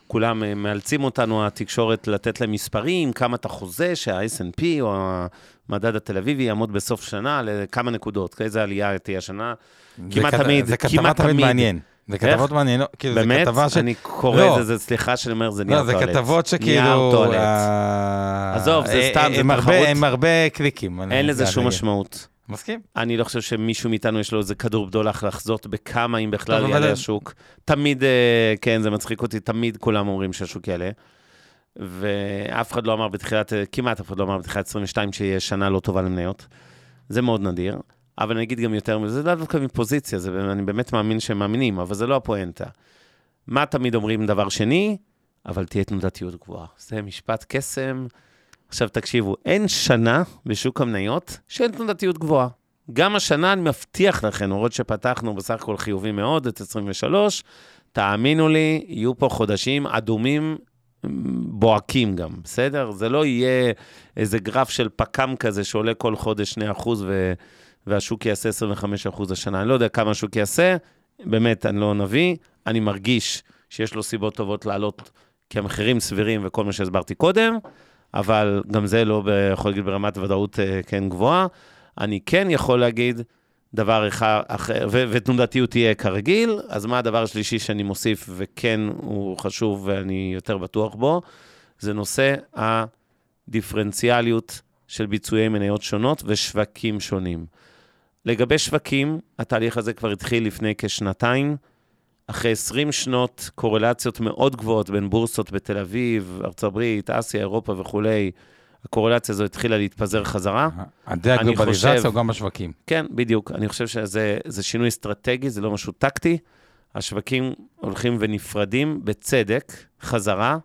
כולם אה, מאלצים אותנו, התקשורת, לתת להם מספרים, כמה אתה חוזה שה-S&P או המדד התל אביבי יעמוד בסוף שנה לכמה נקודות, איזה עלייה תהיה השנה. כמעט זה כת- תמיד, זה כתבה תמיד תמיד. מעניין. זה כתבות מעניינות, כאילו זה באמת? כתבה ש... אני קורא לא. את זה, זה סליחה שאני אומר, זה נייר לא, זה טואלט. כתבות נייר שכאילו... טואלט. אה, עזוב, זה אה, סתם, זה תחרות. הם הרבה קליקים. אין לזה זה שום. משמעות. מסכים? אני לא חושב שמישהו מאיתנו יש לו איזה כדור בדולח לחזות בכמה, אם בכלל טוב, אבל- יעלה השוק. תמיד, אה, כן, זה מצחיק אותי, תמיד כולם אומרים שהשוק יעלה. ואף אחד לא אמר בתחילת, אה, כמעט אף אחד לא אמר בתחילת 22 שיהיה שנה לא טובה למניות. זה מאוד נדיר. אבל אני אגיד גם יותר מזה, זה לאו דווקא מפוזיציה, זה, אני באמת מאמין שהם מאמינים, אבל זה לא הפואנטה. מה תמיד אומרים דבר שני? אבל תהיה תנודתיות גבוהה. זה משפט קסם. עכשיו תקשיבו, אין שנה בשוק המניות שאין תנודתיות גבוהה. גם השנה, אני מבטיח לכם, למרות שפתחנו בסך הכל חיובי מאוד את 23, תאמינו לי, יהיו פה חודשים אדומים בוהקים גם, בסדר? זה לא יהיה איזה גרף של פק"ם כזה שעולה כל חודש 2% ו... והשוק יעשה 25% השנה. אני לא יודע כמה השוק יעשה, באמת, אני לא נביא. אני מרגיש שיש לו סיבות טובות לעלות, כי המחירים סבירים וכל מה שהסברתי קודם, אבל גם זה לא יכול להגיד ברמת ודאות אה, כן גבוהה. אני כן יכול להגיד דבר אחר, ותנודתיות תהיה כרגיל, אז מה הדבר השלישי שאני מוסיף, וכן הוא חשוב ואני יותר בטוח בו, זה נושא הדיפרנציאליות של ביצועי מניות שונות ושווקים שונים. לגבי שווקים, התהליך הזה כבר התחיל לפני כשנתיים. אחרי 20 שנות קורלציות מאוד גבוהות בין בורסות בתל אביב, ארה"ב, אסיה, אירופה וכולי, הקורלציה הזו התחילה להתפזר חזרה. הדה-גלובליזציה חושב- הוא גם בשווקים. כן, בדיוק. אני חושב שזה זה שינוי אסטרטגי, זה לא משהו טקטי. השווקים הולכים ונפרדים בצדק, חזרה,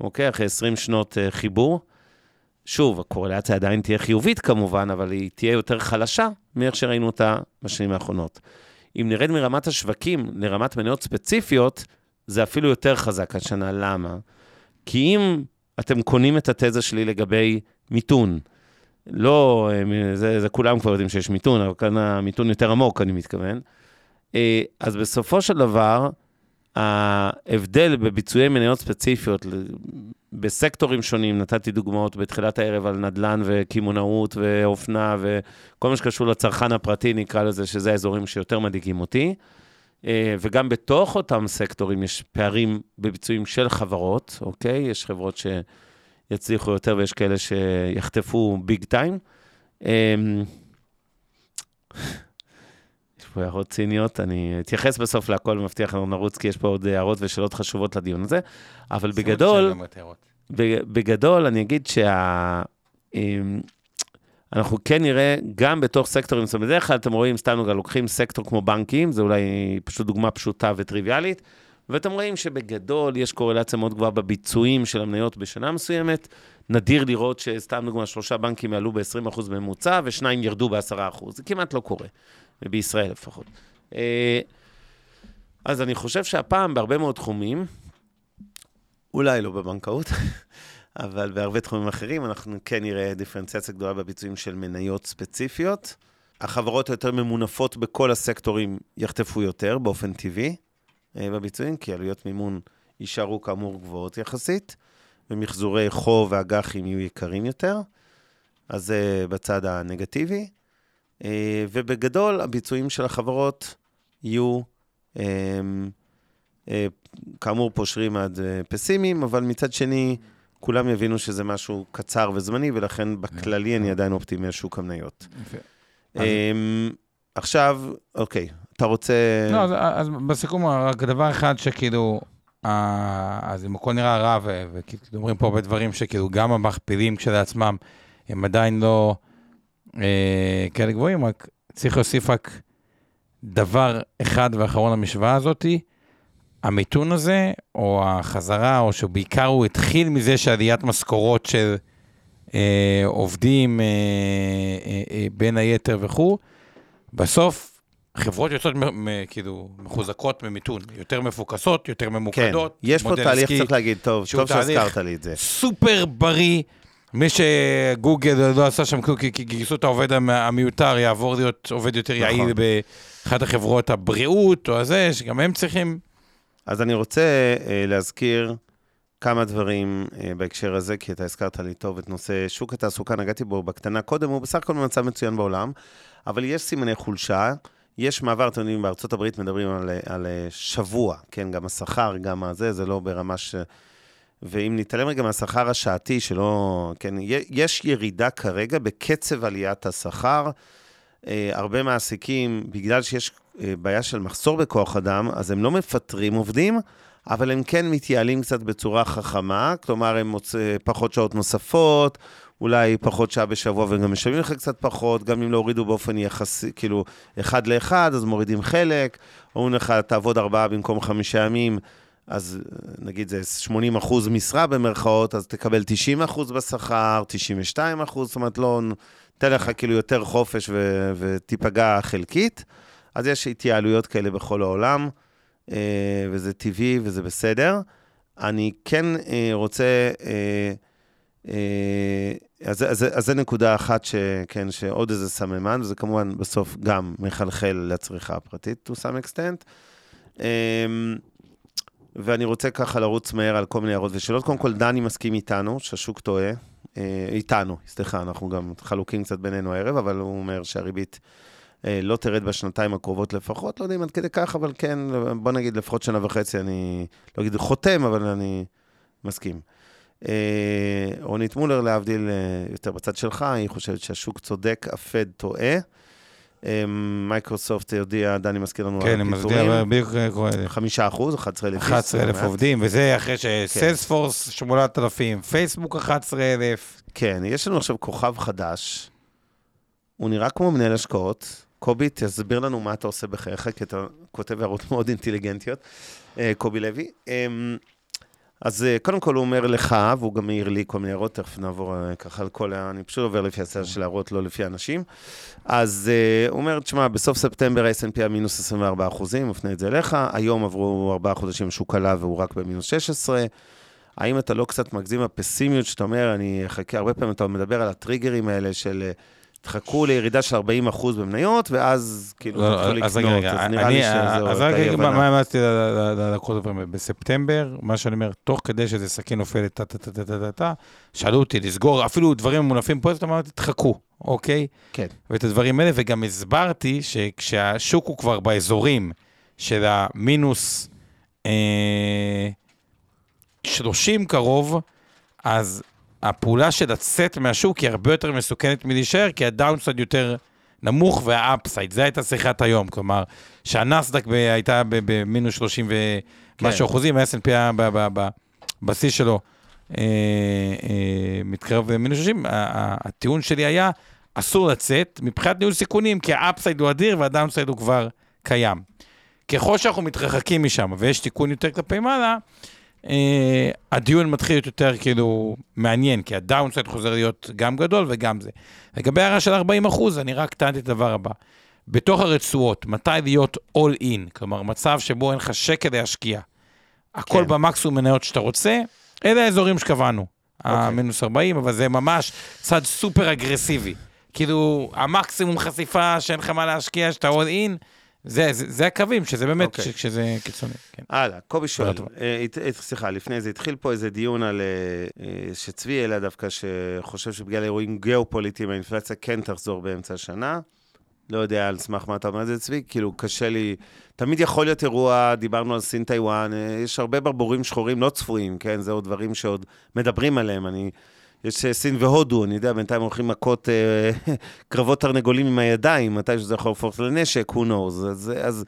אוקיי? אחרי 20 שנות uh, חיבור. שוב, הקורלציה עדיין תהיה חיובית כמובן, אבל היא תהיה יותר חלשה מאיך שראינו אותה בשנים האחרונות. אם נרד מרמת השווקים לרמת מניות ספציפיות, זה אפילו יותר חזק השנה. למה? כי אם אתם קונים את התזה שלי לגבי מיתון, לא, אה, זה, זה כולם כבר יודעים שיש מיתון, אבל כאן המיתון יותר עמוק, אני מתכוון. אה, אז בסופו של דבר, ההבדל בביצועי מניות ספציפיות בסקטורים שונים, נתתי דוגמאות בתחילת הערב על נדל"ן וקמעונאות ואופנה וכל מה שקשור לצרכן הפרטי, נקרא לזה, שזה האזורים שיותר מדאיגים אותי. אה, וגם בתוך אותם סקטורים יש פערים בביצועים של חברות, אוקיי? יש חברות שיצליחו יותר ויש כאלה שיחטפו ביג טיים. פה הערות ציניות, אני אתייחס בסוף להכל, מבטיח לנו נרוץ, כי יש פה עוד הערות ושאלות חשובות לדיון הזה, אבל בגדול, ב- בגדול, אני אגיד שה... אמ, אנחנו כן נראה גם בתוך סקטורים, זאת אומרת, בדרך כלל אתם רואים, סתם לוקחים סקטור כמו בנקים, זה אולי פשוט דוגמה פשוטה וטריוויאלית, ואתם רואים שבגדול יש קורלציה מאוד גבוהה בביצועים של המניות בשנה מסוימת. נדיר לראות שסתם דוגמה, שלושה בנקים יעלו ב-20% בממוצע ושניים ירדו ב-10%. זה כמעט לא קורה, בישראל לפחות. אה, אז אני חושב שהפעם בהרבה מאוד תחומים, אולי לא בבנקאות, <laughs> אבל בהרבה תחומים אחרים, אנחנו כן נראה דיפרנציאציה גדולה בביצועים של מניות ספציפיות. החברות היותר ממונפות בכל הסקטורים יחטפו יותר באופן טבעי אה, בביצועים, כי עלויות מימון יישארו כאמור גבוהות יחסית, ומחזורי חוב ואג"חים יהיו יקרים יותר, אז זה בצד הנגטיבי. אה, ובגדול, הביצועים של החברות יהיו, אה, אה, כאמור, פושרים עד פסימיים, אבל מצד שני, כולם יבינו שזה משהו קצר וזמני, ולכן בכללי אני עדיין אופטימי על שוק המניות. יפה. עכשיו, אוקיי, אתה רוצה... לא, אז, אז בסיכום, רק דבר אחד שכאילו, אה, אז אם הכל נראה רע, וכאילו אומרים פה הרבה דברים שכאילו גם המכפילים כשלעצמם, הם עדיין לא כאלה גבוהים, רק צריך להוסיף רק דבר אחד ואחרון למשוואה הזאתי, המיתון הזה, או החזרה, או שבעיקר הוא התחיל מזה שעליית משכורות של אה, עובדים, אה, אה, אה, בין היתר וכו', בסוף חברות יוצאות מ- מ- כאילו מחוזקות ממיתון, יותר מפוקסות, יותר כן, ממוקדות. יש פה תהליך, עסקי צריך להגיד, טוב, טוב שהזכרת לי את זה. סופר בריא. מי שגוגל לא עשה שם כלום, כי גייסו את העובד המ- המיותר, יעבור להיות עובד יותר נכון. יעיל באחת החברות הבריאות או הזה, שגם הם צריכים... אז אני רוצה אה, להזכיר כמה דברים אה, בהקשר הזה, כי אתה הזכרת לי טוב את נושא שוק התעסוקה, נגעתי בו בקטנה קודם, הוא בסך הכל במצב מצוין בעולם, אבל יש סימני חולשה. יש מעבר, אתם יודעים, בארצות הברית מדברים על, על שבוע, כן, גם השכר, גם הזה, זה לא ברמה ש... ואם נתעלם רגע מהשכר השעתי, שלא... כן, יש ירידה כרגע בקצב עליית השכר. אה, הרבה מעסיקים, בגלל שיש אה, בעיה של מחסור בכוח אדם, אז הם לא מפטרים עובדים, אבל הם כן מתייעלים קצת בצורה חכמה, כלומר, הם מוצאים פחות שעות נוספות, אולי פחות שעה בשבוע וגם משלמים לך קצת פחות, גם אם לא הורידו באופן יחסי, כאילו, אחד לאחד, אז מורידים חלק, אומרים לך, תעבוד ארבעה במקום חמישה ימים, אז נגיד זה 80 אחוז משרה במרכאות, אז תקבל 90 אחוז בשכר, 92 אחוז, זאת אומרת, לא, ניתן לך כאילו יותר חופש ו- ותיפגע חלקית. אז יש התייעלויות כאלה בכל העולם, אה, וזה טבעי וזה בסדר. אני כן אה, רוצה... אה, אז, אז, אז זו נקודה אחת, ש, כן, שעוד איזה סממן, וזה כמובן בסוף גם מחלחל לצריכה הפרטית, to some extent. ואני רוצה ככה לרוץ מהר על כל מיני הערות ושאלות. קודם כל, דני מסכים איתנו שהשוק טועה. איתנו, סליחה, אנחנו גם חלוקים קצת בינינו הערב, אבל הוא אומר שהריבית אה, לא תרד בשנתיים הקרובות לפחות, לא יודע אם עד כדי כך, אבל כן, בוא נגיד לפחות שנה וחצי, אני לא אגיד חותם, אבל אני מסכים. אה, רונית מולר, להבדיל אה, יותר בצד שלך, היא חושבת שהשוק צודק, הפד טועה. מייקרוסופט הודיע, דני מזכיר לנו כן, על הפיטורים. כן, חמישה אחוז, 11 אלף. 11 אלף עובדים, וזה אחרי ש Salesforce, 8,000, פייסבוק 11 אלף. כן, יש לנו עכשיו כוכב חדש, הוא נראה כמו מנהל השקעות, קובי, תסביר לנו מה אתה עושה בחייך, כי אתה כותב הערות מאוד אינטליגנטיות, אה, קובי לוי. אז אה, קודם כל הוא אומר לך, והוא גם מעיר לי כל מיני הערות, תכף נעבור אה, ככה על כל ה... אני פשוט עובר לפי הסדר של הערות, לא לפי אנשים. אז הוא אומר, תשמע, בסוף ספטמבר ה-S&P היה מינוס 24 אחוזים, מפנה את זה אליך, היום עברו ארבעה חודשים שוק עלה והוא רק במינוס 16. האם אתה לא קצת מגזים הפסימיות שאתה אומר, אני אחכה, הרבה פעמים אתה מדבר על הטריגרים האלה של... תחכו לירידה של 40 אחוז במניות, ואז כאילו לא, תתחילו לקנות, אז רגע, אז נראה לי שזו אז רגע, מה אמרתי הדברים? בספטמבר, מה שאני אומר, תוך כדי שזה סכין נופלת, טה-טה-טה-טה-טה, שאלו אותי לסגור, אפילו דברים מונפים פה, אז אמרתי, תחכו, אוקיי? כן. ואת הדברים האלה, וגם הסברתי שכשהשוק הוא כבר באזורים של המינוס 30 קרוב, אז הפעולה של לצאת מהשוק היא הרבה יותר מסוכנת מלהישאר, כי ה downside יותר נמוך וה upside, זו הייתה שיחת היום, כלומר, שהנסדק הייתה במינוס 30 ומשהו כן. אחוזים, ה-S&P היה בשיא שלו אה, אה, מתקרב למינוס 30, הטיעון שלי היה, אסור לצאת מבחינת ניהול סיכונים, כי ה upside הוא אדיר וה downside הוא כבר קיים. ככל שאנחנו מתרחקים משם ויש תיקון יותר כלפי מעלה, Uh, הדיון מתחיל להיות יותר כאילו מעניין, כי הדאונסייד חוזר להיות גם גדול וגם זה. לגבי הערה של 40 אחוז, אני רק טענתי את הדבר הבא. בתוך הרצועות, מתי להיות all in, כלומר, מצב שבו אין לך שקל להשקיע, הכל כן. במקסימום מניות שאתה רוצה, אלה האזורים שקבענו. Okay. אוקיי. המינוס 40, אבל זה ממש צד סופר אגרסיבי. כאילו, המקסימום חשיפה שאין לך מה להשקיע, שאתה all in, זה, זה, זה הקווים, שזה באמת, okay. אוקיי. שזה קיצוני. כן. הלאה, קובי שואל, אה, סליחה, לפני זה התחיל פה איזה דיון על, אה, אה, שצבי אליה דווקא, שחושב שבגלל אירועים גיאופוליטיים האינפלציה כן תחזור באמצע השנה. לא יודע על סמך מה אתה אומר את זה, צבי, כאילו קשה לי, תמיד יכול להיות אירוע, דיברנו על סין טיוואן, אה, יש הרבה ברבורים שחורים לא צפויים, כן? זה עוד דברים שעוד מדברים עליהם, אני... יש אה, סין והודו, אני יודע, בינתיים הולכים מכות אה, <laughs> קרבות תרנגולים עם הידיים, מתי שזה יכול להפוך לנשק, who knows. אז, אז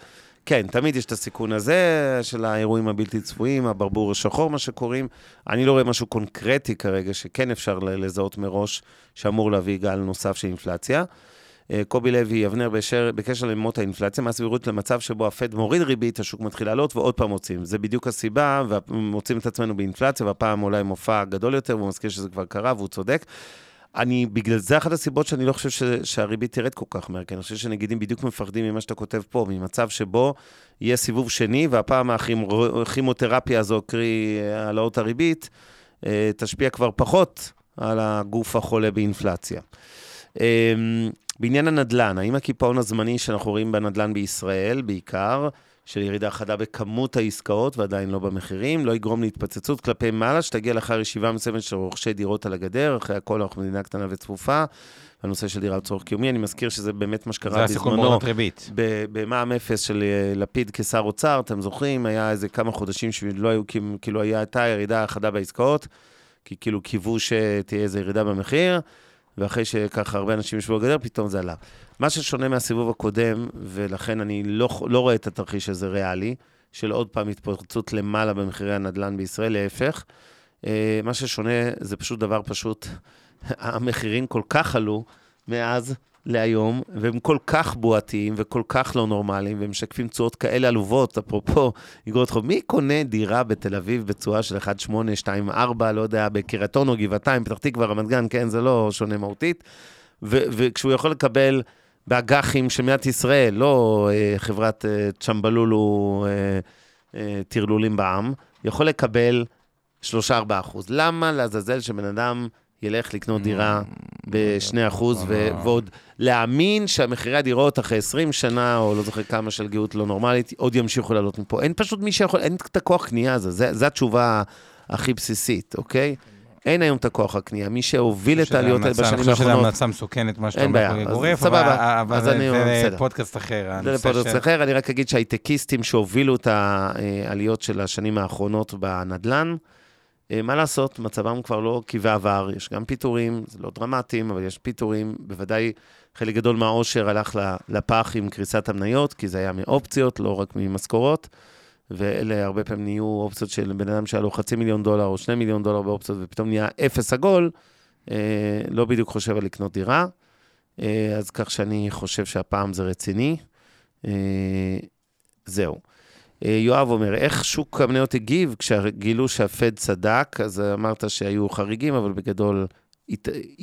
כן, תמיד יש את הסיכון הזה של האירועים הבלתי צפויים, הברבור השחור, מה שקוראים. אני לא רואה משהו קונקרטי כרגע שכן אפשר לזהות מראש, שאמור להביא גל נוסף של אינפלציה. אה, קובי לוי, אבנר, בשר, בקשר למות האינפלציה, מה הסבירות למצב שבו הפד מוריד ריבית, השוק מתחיל לעלות ועוד פעם מוצאים. זה בדיוק הסיבה, ומוצאים את עצמנו באינפלציה, והפעם אולי מופע גדול יותר, והוא מזכיר שזה כבר קרה, והוא צודק. אני, בגלל זה אחת הסיבות שאני לא חושב ש, שהריבית תרד כל כך מהר, כי אני חושב שנגידים בדיוק מפחדים ממה שאתה כותב פה, ממצב שבו יהיה סיבוב שני, והפעם הכימותרפיה הזו, קרי העלאות הריבית, אה, תשפיע כבר פחות על הגוף החולה באינפלציה. בעניין הנדל"ן, האם הקיפאון הזמני שאנחנו רואים בנדל"ן בישראל, בעיקר, של ירידה חדה בכמות העסקאות ועדיין לא במחירים, לא יגרום להתפוצצות כלפי מעלה, שתגיע לאחר ישיבה מסוימת של רוכשי דירות על הגדר, אחרי הכל אנחנו מדינה קטנה וצפופה, הנושא של דירה לצורך קיומי. אני מזכיר שזה באמת מה שקרה בזמנו. במע"מ אפס של אה, לפיד כשר אוצר, אתם זוכרים? היה איזה כמה חודשים שלא היו, כאילו- הייתה ירידה חדה בעסקאות, כי כאילו קיוו שתהיה איזו ירידה במחיר, ואחרי שככה הרבה אנשים ישבו בגדר, פתאום זה עלה. מה ששונה מהסיבוב הקודם, ולכן אני לא, לא רואה את התרחיש הזה ריאלי, של עוד פעם התפוצצות למעלה במחירי הנדל"ן בישראל, להפך. אה, מה ששונה זה פשוט דבר פשוט, <laughs> המחירים כל כך עלו מאז להיום, והם כל כך בועתיים וכל כך לא נורמליים, והם משקפים תשואות כאלה עלובות, אפרופו אגרות חוב. מי קונה דירה בתל אביב בתשואה של 1.8, 2.4, לא יודע, בקריית אונו, גבעתיים, פתח תקווה, רמת גן, כן, זה לא שונה מהותית. וכשהוא יכול לקבל באג"חים של מדינת ישראל, לא אה, חברת אה, צ'מבלולו אה, אה, טרלולים בעם, יכול לקבל 3-4 אחוז. למה לעזאזל שבן אדם ילך לקנות דירה ב-2 אחוז, ו- ועוד להאמין שהמחירי הדירות אחרי 20 שנה, או לא זוכר כמה של גאות לא נורמלית, עוד ימשיכו לעלות מפה. אין פשוט מי שיכול, אין את הכוח קנייה הזה, זה- זו התשובה הכי בסיסית, אוקיי? אין היום את הכוח הקנייה. מי שהוביל את העליות האלה בשנים אני חושב האחרונות, המלצה מסוכנת, מה שאתה אומר גורף, סבבה, אבל אז אבל אני- זה. פודקאסט אחר. זה של- אחר, אני רק אגיד שהייטקיסטים שהובילו את העליות של השנים האחרונות בנדל"ן, אה, מה לעשות, מצבם כבר לא כבעבר, יש גם פיטורים, זה לא דרמטיים, אבל יש פיטורים, בוודאי חלק גדול מהעושר הלך לפח עם קריסת המניות, כי זה היה מאופציות, לא רק ממשכורות, ואלה הרבה פעמים נהיו אופציות של בן אדם שהיה לו חצי מיליון דולר או שני מיליון דולר באופציות, ופתאום נהיה אפס עגול, אה, לא בדיוק חושב על לקנות דירה. אה, אז כך שאני חושב שהפעם זה רציני. אה, זהו. אה, יואב אומר, איך שוק המניות הגיב כשגילו שהפד צדק? אז אמרת שהיו חריגים, אבל בגדול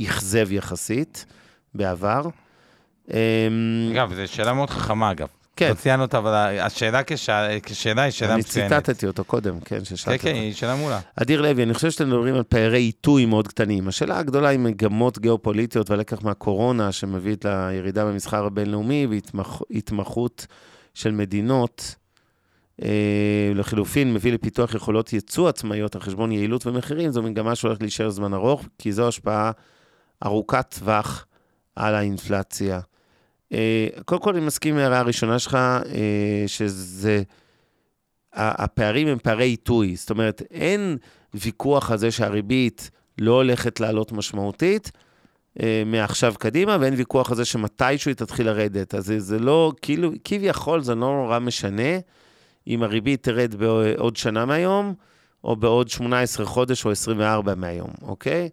אכזב יחסית בעבר. אה, אגב, זו שאלה מאוד חכמה, אגב. כן. לא ציינו אותה, אבל השאלה כשאלה כשאלה היא שאלה אני מצוינת. ציטטתי אותו קודם, כן, כן, ששאלת כן, אותו. היא שאלה מעולה. אדיר לוי, אני חושב שאתם מדברים על פערי עיתוי מאוד קטנים. השאלה הגדולה היא מגמות גיאופוליטיות והלקח מהקורונה, שמביא את הירידה במסחר הבינלאומי והתמחות של מדינות. אה, לחילופין, מביא לפיתוח יכולות ייצוא עצמאיות על חשבון יעילות ומחירים, זו מגמה שהולכת להישאר זמן ארוך, כי זו השפעה ארוכת טווח על האינפלציה. אה, קודם כל, אני מסכים עם ההערה הראשונה שלך, אה, שזה... הפערים הם פערי עיתוי. זאת אומרת, אין ויכוח על זה שהריבית לא הולכת לעלות משמעותית מעכשיו קדימה, ואין ויכוח על זה שמתישהו היא תתחיל לרדת. אז זה לא, כאילו, כביכול זה לא נורא משנה אם הריבית תרד בעוד שנה מהיום, או בעוד 18 חודש או 24 מהיום, אוקיי?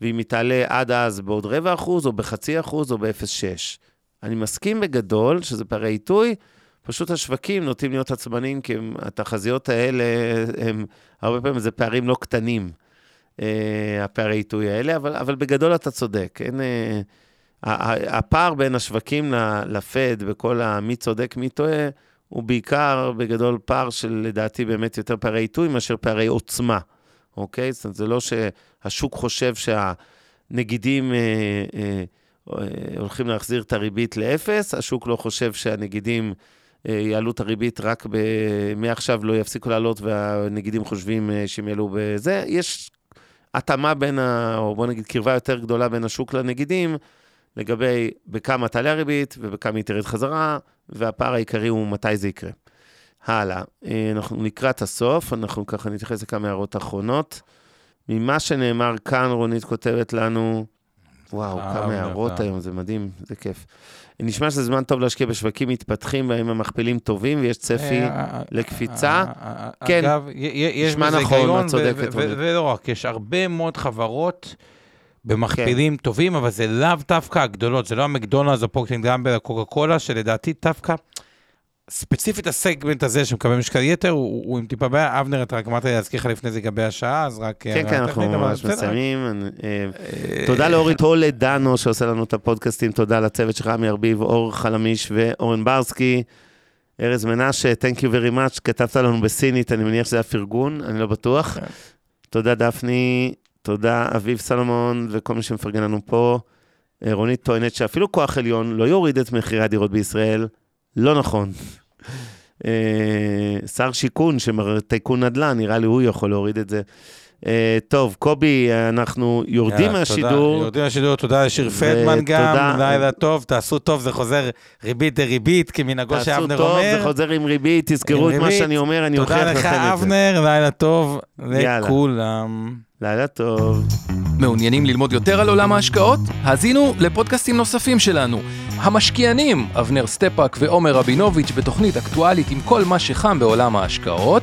ואם היא תעלה עד אז בעוד רבע אחוז, או בחצי אחוז, או ב-0.6. אני מסכים בגדול שזה פערי עיתוי, פשוט השווקים נוטים להיות עצבניים, כי התחזיות האלה, הם, הרבה פעמים זה פערים לא קטנים, אה, הפערי עיתוי האלה, אבל, אבל בגדול אתה צודק. אין, אה, הפער בין השווקים ל- לפד, בכל המי צודק, מי טועה, הוא בעיקר בגדול פער של לדעתי באמת יותר פערי עיתוי מאשר פערי עוצמה, אוקיי? זאת אומרת, זה לא שהשוק חושב שהנגידים... אה, אה, אה, הולכים להחזיר את הריבית לאפס, השוק לא חושב שהנגידים אה, יעלו את הריבית רק ב... מעכשיו לא יפסיקו לעלות והנגידים חושבים אה, שהם יעלו בזה. יש התאמה בין, ה... או בוא נגיד קרבה יותר גדולה בין השוק לנגידים, לגבי בכמה תעלה הריבית ובכמה היא תרד חזרה, והפער העיקרי הוא מתי זה יקרה. הלאה, אה, אנחנו לקראת הסוף, אנחנו ככה נתייחס לכמה הערות אחרונות. ממה שנאמר כאן, רונית כותבת לנו, וואו, אה, כמה הערות. היום, זה מדהים, זה כיף. נשמע שזה זמן טוב להשקיע בשווקים מתפתחים, בהם המכפילים טובים ויש צפי לקפיצה. כן. אגב, יש נשמע בזה נכון, היגיון, את צודקת. ולא רק, יש הרבה מאוד חברות במכפילים טובים, אבל זה לאו דווקא הגדולות, זה לא המקדונלדס או פוקטינג גמבל או קוקה קולה, שלדעתי דווקא, ספציפית הסגמנט הזה שמקבל משקל יתר, הוא הוא עם טיפה בעיה. אבנר, אתה רק אמרת לי להזכיר לך לפני זה לגבי השעה, אז רק... כן, הערה כן, אנחנו ממש. מסיימים. אני- אה, תודה לאורית הולד דנו, שעושה לנו את הפודקאסטים, תודה לצוות שלך, עמי ארביב, אור חלמיש ואורן ברסקי. ארז מנשה, Thank you very much, כתבת לנו בסינית, אני מניח שזה היה פרגון, אני לא בטוח. כן. תודה דפני, תודה אביב סלומון וכל מי שמפרגן לנו פה. אה, רונית טוענת שאפילו כוח עליון לא יוריד את מחירי הדירות בישראל, לא נכון. אה, שר שיכון, טייקון נדל"ן, נראה לי הוא יכול להוריד את זה. אה, טוב, קובי, אנחנו יורדים יאללה, מהשידור. תודה, יורדים מהשידור, תודה לשיר פלדמן גם, לילה טוב, תעשו טוב, זה חוזר ריבית דריבית, כמנהגו תעשו שאבנר טוב, אומר. זה חוזר עם ריבית, תזכרו עם את מה ריבית. שאני אומר, אני אוכיח לכם את זה. תודה לך, אבנר, לילה טוב יאללה. לכולם. לילה טוב. מעוניינים ללמוד יותר על עולם ההשקעות? האזינו לפודקאסטים נוספים שלנו. המשקיענים, אבנר סטפאק ועומר רבינוביץ' בתוכנית אקטואלית עם כל מה שחם בעולם ההשקעות.